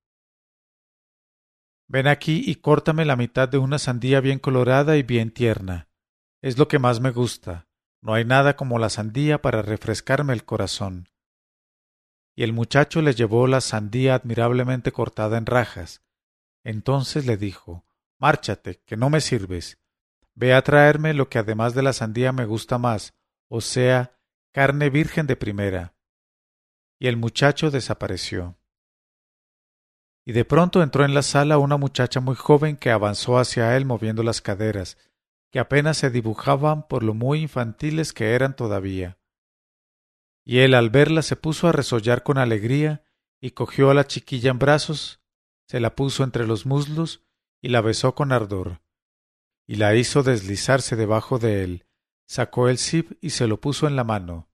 Ven aquí y córtame la mitad de una sandía bien colorada y bien tierna. Es lo que más me gusta. No hay nada como la sandía para refrescarme el corazón. Y el muchacho le llevó la sandía admirablemente cortada en rajas. Entonces le dijo Márchate, que no me sirves. Ve a traerme lo que además de la sandía me gusta más, o sea, carne virgen de primera. Y el muchacho desapareció. Y de pronto entró en la sala una muchacha muy joven que avanzó hacia él moviendo las caderas, que apenas se dibujaban por lo muy infantiles que eran todavía. Y él al verla se puso a resollar con alegría y cogió a la chiquilla en brazos, se la puso entre los muslos y la besó con ardor, y la hizo deslizarse debajo de él, sacó el zip y se lo puso en la mano.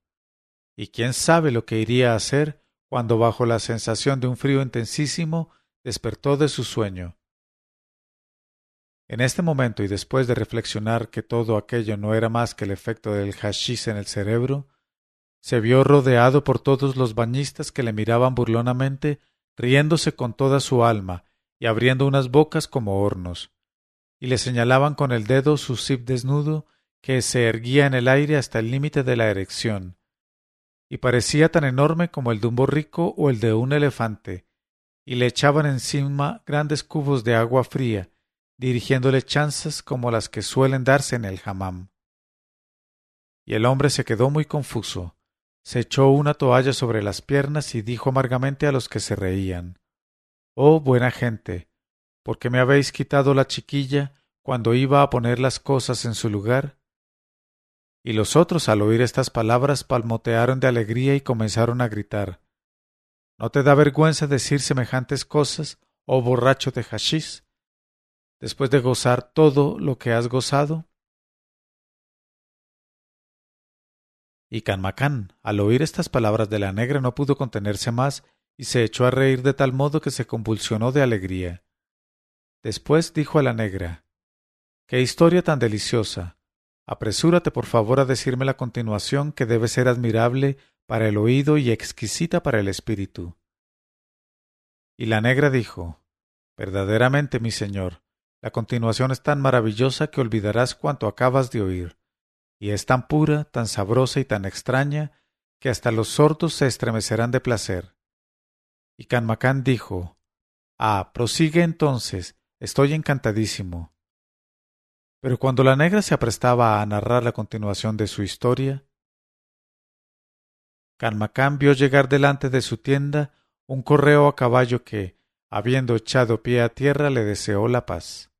Y quién sabe lo que iría a hacer cuando bajo la sensación de un frío intensísimo despertó de su sueño. En este momento y después de reflexionar que todo aquello no era más que el efecto del hashish en el cerebro, se vio rodeado por todos los bañistas que le miraban burlonamente, riéndose con toda su alma y abriendo unas bocas como hornos, y le señalaban con el dedo su zip desnudo que se erguía en el aire hasta el límite de la erección, y parecía tan enorme como el de un borrico o el de un elefante, y le echaban encima grandes cubos de agua fría, dirigiéndole chanzas como las que suelen darse en el hammam. Y el hombre se quedó muy confuso, se echó una toalla sobre las piernas y dijo amargamente a los que se reían Oh buena gente, ¿por qué me habéis quitado la chiquilla cuando iba a poner las cosas en su lugar? Y los otros al oír estas palabras palmotearon de alegría y comenzaron a gritar ¿No te da vergüenza decir semejantes cosas, oh borracho de hashish, después de gozar todo lo que has gozado? Y Canmacán, al oír estas palabras de la negra, no pudo contenerse más y se echó a reír de tal modo que se convulsionó de alegría. Después dijo a la negra Qué historia tan deliciosa. Apresúrate por favor a decirme la continuación que debe ser admirable para el oído y exquisita para el espíritu. Y la negra dijo Verdaderamente, mi señor, la continuación es tan maravillosa que olvidarás cuanto acabas de oír, y es tan pura, tan sabrosa y tan extraña que hasta los sordos se estremecerán de placer. Y Canmacán dijo Ah, prosigue entonces, estoy encantadísimo. Pero cuando la negra se aprestaba a narrar la continuación de su historia, Canmacán vio llegar delante de su tienda un correo a caballo que, habiendo echado pie a tierra, le deseó la paz.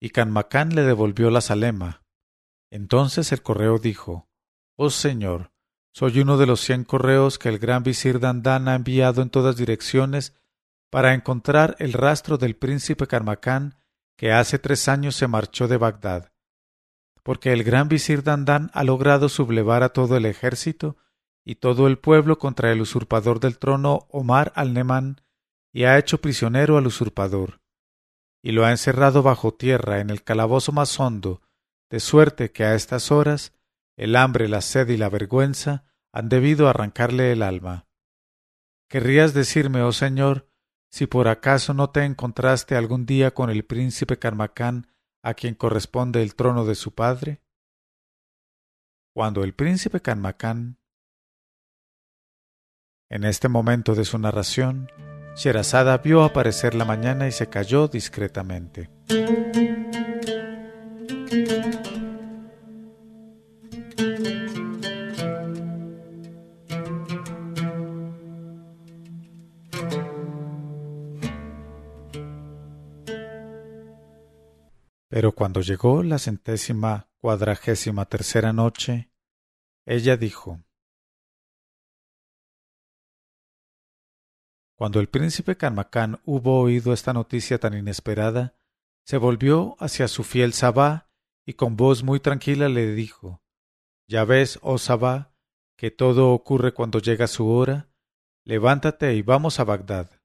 Y Canmacán le devolvió la salema. Entonces el correo dijo Oh Señor, soy uno de los cien correos que el gran visir Dandán ha enviado en todas direcciones para encontrar el rastro del príncipe Carmacán que hace tres años se marchó de Bagdad, porque el gran visir Dandán ha logrado sublevar a todo el ejército y todo el pueblo contra el usurpador del trono Omar al-Nemán y ha hecho prisionero al usurpador, y lo ha encerrado bajo tierra en el calabozo más hondo, de suerte que a estas horas el hambre, la sed y la vergüenza han debido arrancarle el alma. ¿Querrías decirme, oh Señor, si por acaso no te encontraste algún día con el príncipe Carmacán a quien corresponde el trono de su padre? Cuando el príncipe Carmacán en este momento de su narración, Sherazada vio aparecer la mañana y se calló discretamente. Pero cuando llegó la centésima cuadragésima tercera noche, ella dijo Cuando el príncipe Canmacán hubo oído esta noticia tan inesperada, se volvió hacia su fiel Sabá y con voz muy tranquila le dijo Ya ves, oh Sabá, que todo ocurre cuando llega su hora, levántate y vamos a Bagdad.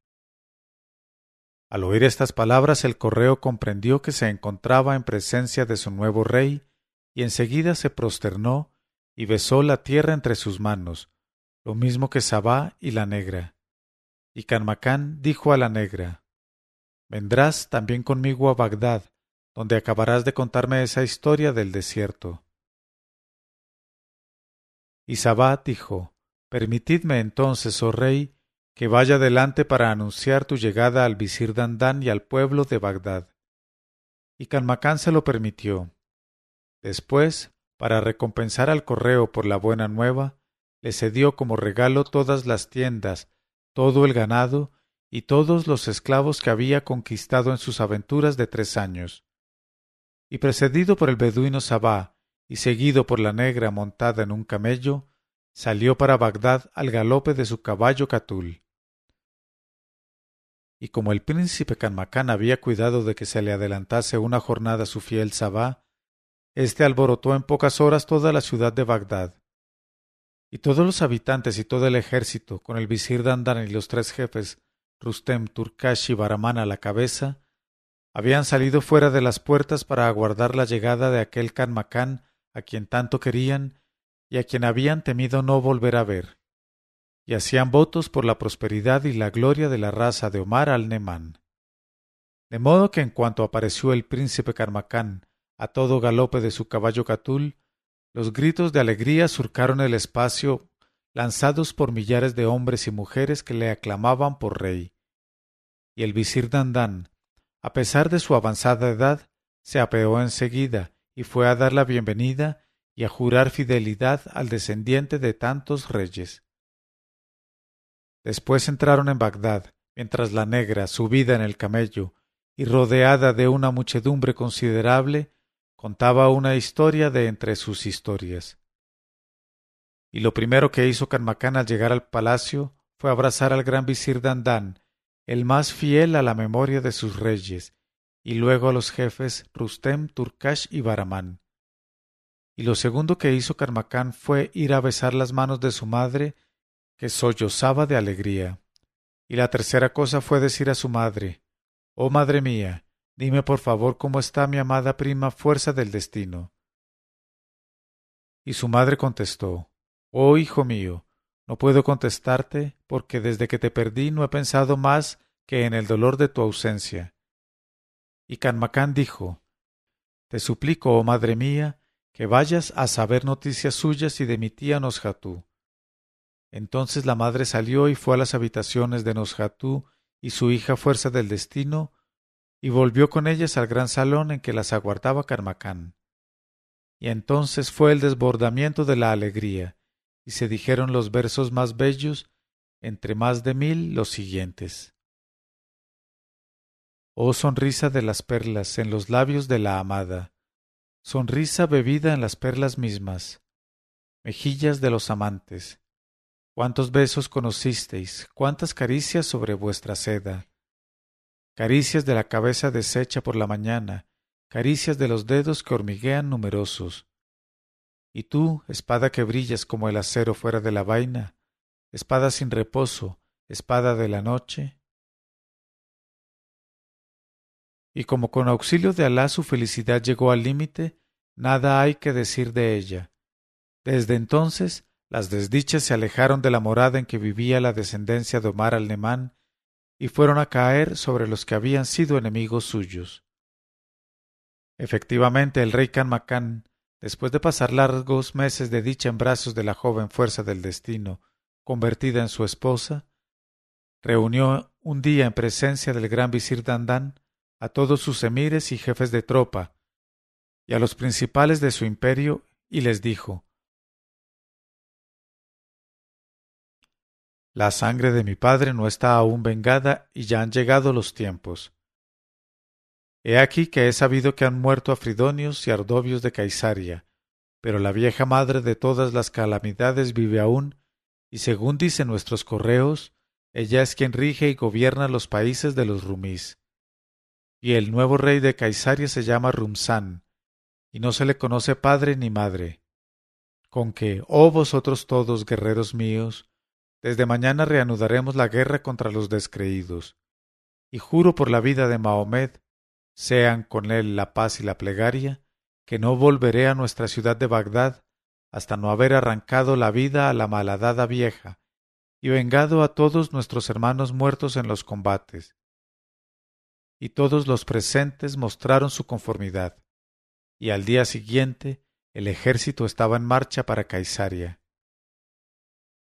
Al oír estas palabras el correo comprendió que se encontraba en presencia de su nuevo rey, y enseguida se prosternó y besó la tierra entre sus manos, lo mismo que Sabá y la negra. Y Canmacán dijo a la negra Vendrás también conmigo a Bagdad, donde acabarás de contarme esa historia del desierto. Y Sabá dijo Permitidme entonces, oh rey, que vaya delante para anunciar tu llegada al visir Dandán y al pueblo de Bagdad. Y Canmacán se lo permitió. Después, para recompensar al correo por la buena nueva, le cedió como regalo todas las tiendas, todo el ganado y todos los esclavos que había conquistado en sus aventuras de tres años. Y precedido por el beduino Sabá y seguido por la negra montada en un camello, salió para Bagdad al galope de su caballo Catul y como el príncipe Canmacán había cuidado de que se le adelantase una jornada su fiel Sabá, éste alborotó en pocas horas toda la ciudad de Bagdad. Y todos los habitantes y todo el ejército, con el visir Dandan y los tres jefes, Rustem, Turkash y Baramán a la cabeza, habían salido fuera de las puertas para aguardar la llegada de aquel Canmacán a quien tanto querían y a quien habían temido no volver a ver y hacían votos por la prosperidad y la gloria de la raza de Omar al-Nemán. De modo que en cuanto apareció el príncipe Carmacán a todo galope de su caballo Catul, los gritos de alegría surcaron el espacio lanzados por millares de hombres y mujeres que le aclamaban por rey. Y el visir Dandán, a pesar de su avanzada edad, se apeó enseguida y fue a dar la bienvenida y a jurar fidelidad al descendiente de tantos reyes. Después entraron en Bagdad, mientras la negra, subida en el camello y rodeada de una muchedumbre considerable, contaba una historia de entre sus historias. Y lo primero que hizo Canmacán al llegar al palacio fue abrazar al gran visir Dandán, el más fiel a la memoria de sus reyes, y luego a los jefes Rustem, Turkash y Baramán. Y lo segundo que hizo Carmacán fue ir a besar las manos de su madre que sollozaba de alegría. Y la tercera cosa fue decir a su madre Oh madre mía, dime por favor cómo está mi amada prima fuerza del destino. Y su madre contestó Oh hijo mío, no puedo contestarte porque desde que te perdí no he pensado más que en el dolor de tu ausencia. Y Canmacán dijo Te suplico, oh madre mía, que vayas a saber noticias suyas y de mi tía Nosjatú, entonces la madre salió y fue a las habitaciones de Nosjatú y su hija Fuerza del Destino, y volvió con ellas al gran salón en que las aguardaba Carmacán. Y entonces fue el desbordamiento de la alegría, y se dijeron los versos más bellos, entre más de mil los siguientes. Oh sonrisa de las perlas en los labios de la amada, sonrisa bebida en las perlas mismas, mejillas de los amantes, cuántos besos conocisteis, cuántas caricias sobre vuestra seda. Caricias de la cabeza deshecha por la mañana, caricias de los dedos que hormiguean numerosos. Y tú, espada que brillas como el acero fuera de la vaina, espada sin reposo, espada de la noche. Y como con auxilio de Alá su felicidad llegó al límite, nada hay que decir de ella. Desde entonces las desdichas se alejaron de la morada en que vivía la descendencia de Omar al-Nemán y fueron a caer sobre los que habían sido enemigos suyos. Efectivamente, el rey Canmacán, después de pasar largos meses de dicha en brazos de la joven fuerza del destino, convertida en su esposa, reunió un día en presencia del gran visir Dandán a todos sus emires y jefes de tropa, y a los principales de su imperio, y les dijo La sangre de mi padre no está aún vengada y ya han llegado los tiempos. He aquí que he sabido que han muerto Afridonios y Ardovios de Caisaria, pero la vieja madre de todas las calamidades vive aún, y según dicen nuestros correos, ella es quien rige y gobierna los países de los rumís. Y el nuevo rey de Caisaria se llama Rumsán, y no se le conoce padre ni madre. Con que, oh vosotros todos, guerreros míos, desde mañana reanudaremos la guerra contra los descreídos. Y juro por la vida de Mahomed, sean con él la paz y la plegaria, que no volveré a nuestra ciudad de Bagdad hasta no haber arrancado la vida a la malhadada vieja y vengado a todos nuestros hermanos muertos en los combates. Y todos los presentes mostraron su conformidad, y al día siguiente el ejército estaba en marcha para Caisaria.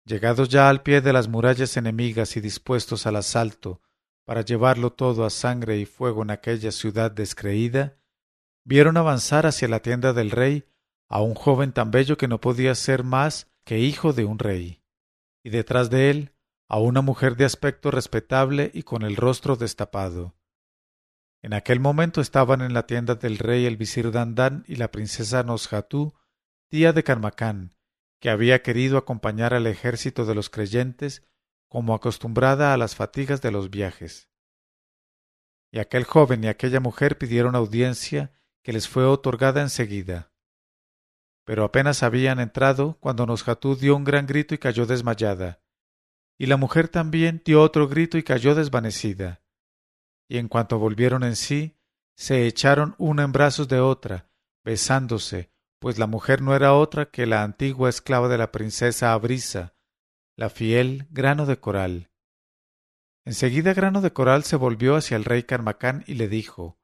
Llegados ya al pie de las murallas enemigas y dispuestos al asalto para llevarlo todo a sangre y fuego en aquella ciudad descreída, vieron avanzar hacia la tienda del rey a un joven tan bello que no podía ser más que hijo de un rey, y detrás de él a una mujer de aspecto respetable y con el rostro destapado. En aquel momento estaban en la tienda del rey el visir Dandán y la princesa Noshatú, tía de Carmacán, que había querido acompañar al ejército de los creyentes como acostumbrada a las fatigas de los viajes. Y aquel joven y aquella mujer pidieron audiencia que les fue otorgada enseguida. Pero apenas habían entrado cuando Noshatú dio un gran grito y cayó desmayada, y la mujer también dio otro grito y cayó desvanecida. Y en cuanto volvieron en sí, se echaron una en brazos de otra, besándose, pues la mujer no era otra que la antigua esclava de la princesa Abrisa, la fiel grano de coral. Enseguida grano de coral se volvió hacia el rey Carmacán y le dijo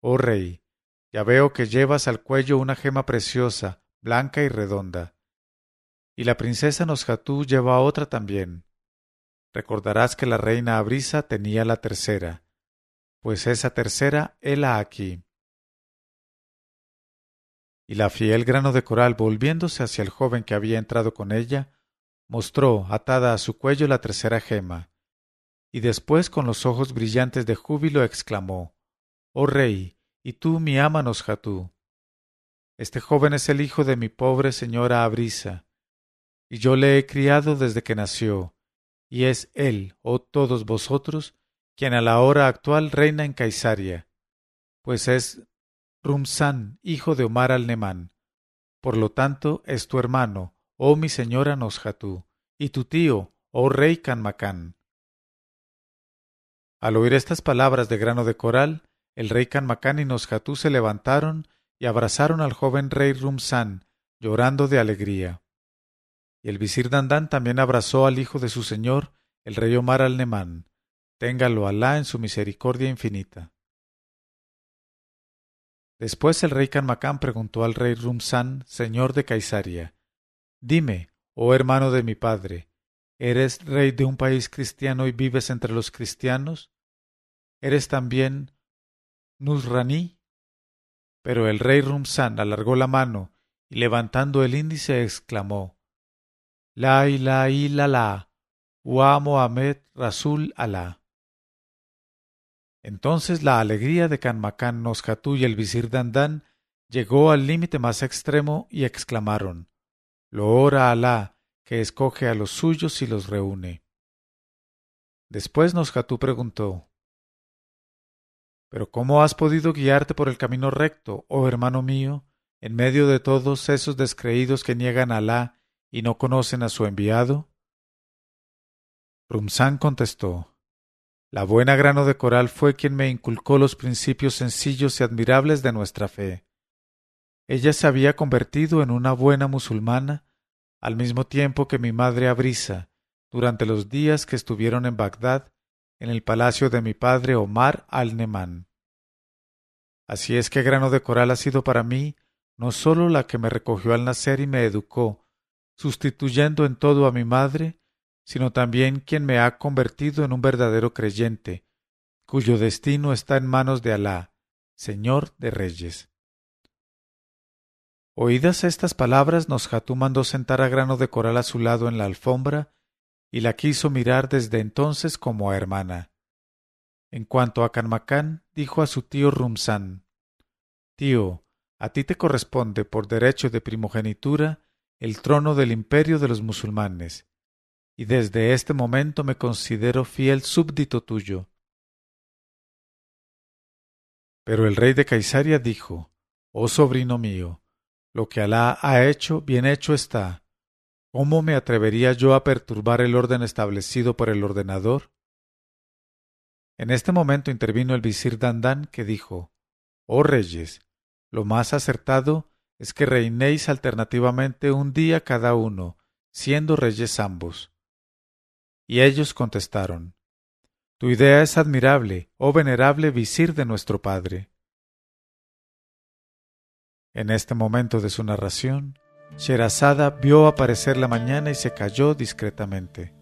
Oh rey, ya veo que llevas al cuello una gema preciosa, blanca y redonda. Y la princesa Nosjatú lleva otra también. Recordarás que la reina Abrisa tenía la tercera, pues esa tercera hela aquí. Y la fiel grano de coral, volviéndose hacia el joven que había entrado con ella, mostró atada a su cuello la tercera gema, y después con los ojos brillantes de júbilo exclamó Oh rey, y tú mi ama Nosjatú. Este joven es el hijo de mi pobre señora Abrisa, y yo le he criado desde que nació, y es él, oh todos vosotros, quien a la hora actual reina en Caisaria, pues es Rumsan, hijo de Omar al-Nemán. Por lo tanto, es tu hermano, oh mi señora Nosjatú, y tu tío, oh rey Canmacán. Al oír estas palabras de grano de coral, el rey Canmacán y Nosjatú se levantaron y abrazaron al joven rey Rumsan, llorando de alegría. Y el visir Dandán también abrazó al hijo de su señor, el rey Omar al-Nemán. Téngalo Alá en su misericordia infinita. Después el rey Canmacán preguntó al rey Rumsan, señor de Caisaria, Dime, oh hermano de mi padre, ¿eres rey de un país cristiano y vives entre los cristianos? ¿Eres también Nusraní? Pero el rey Rumsan alargó la mano y levantando el índice exclamó, La ilaha illallah, wa Mohamed Rasul Alá. Entonces la alegría de Canmacán, Nosjatú y el visir Dandán llegó al límite más extremo y exclamaron Lo ora Alá, que escoge a los suyos y los reúne. Después Nosjatú preguntó Pero ¿cómo has podido guiarte por el camino recto, oh hermano mío, en medio de todos esos descreídos que niegan a Alá y no conocen a su enviado? Rumsán contestó la buena grano de coral fue quien me inculcó los principios sencillos y admirables de nuestra fe. Ella se había convertido en una buena musulmana al mismo tiempo que mi madre Abrisa, durante los días que estuvieron en Bagdad, en el palacio de mi padre Omar al-Neman. Así es que grano de coral ha sido para mí no sólo la que me recogió al nacer y me educó, sustituyendo en todo a mi madre, sino también quien me ha convertido en un verdadero creyente, cuyo destino está en manos de Alá, Señor de Reyes. Oídas estas palabras, Nosjatú mandó sentar a grano de coral a su lado en la alfombra y la quiso mirar desde entonces como a hermana. En cuanto a Canmacán, dijo a su tío Rumsan Tío, a ti te corresponde por derecho de primogenitura el trono del imperio de los musulmanes y desde este momento me considero fiel súbdito tuyo. Pero el rey de Caisaria dijo, Oh sobrino mío, lo que Alá ha hecho, bien hecho está. ¿Cómo me atrevería yo a perturbar el orden establecido por el ordenador? En este momento intervino el visir Dandán, que dijo, Oh reyes, lo más acertado es que reinéis alternativamente un día cada uno, siendo reyes ambos. Y ellos contestaron Tu idea es admirable, oh venerable visir de nuestro padre. En este momento de su narración, Sherazada vio aparecer la mañana y se calló discretamente.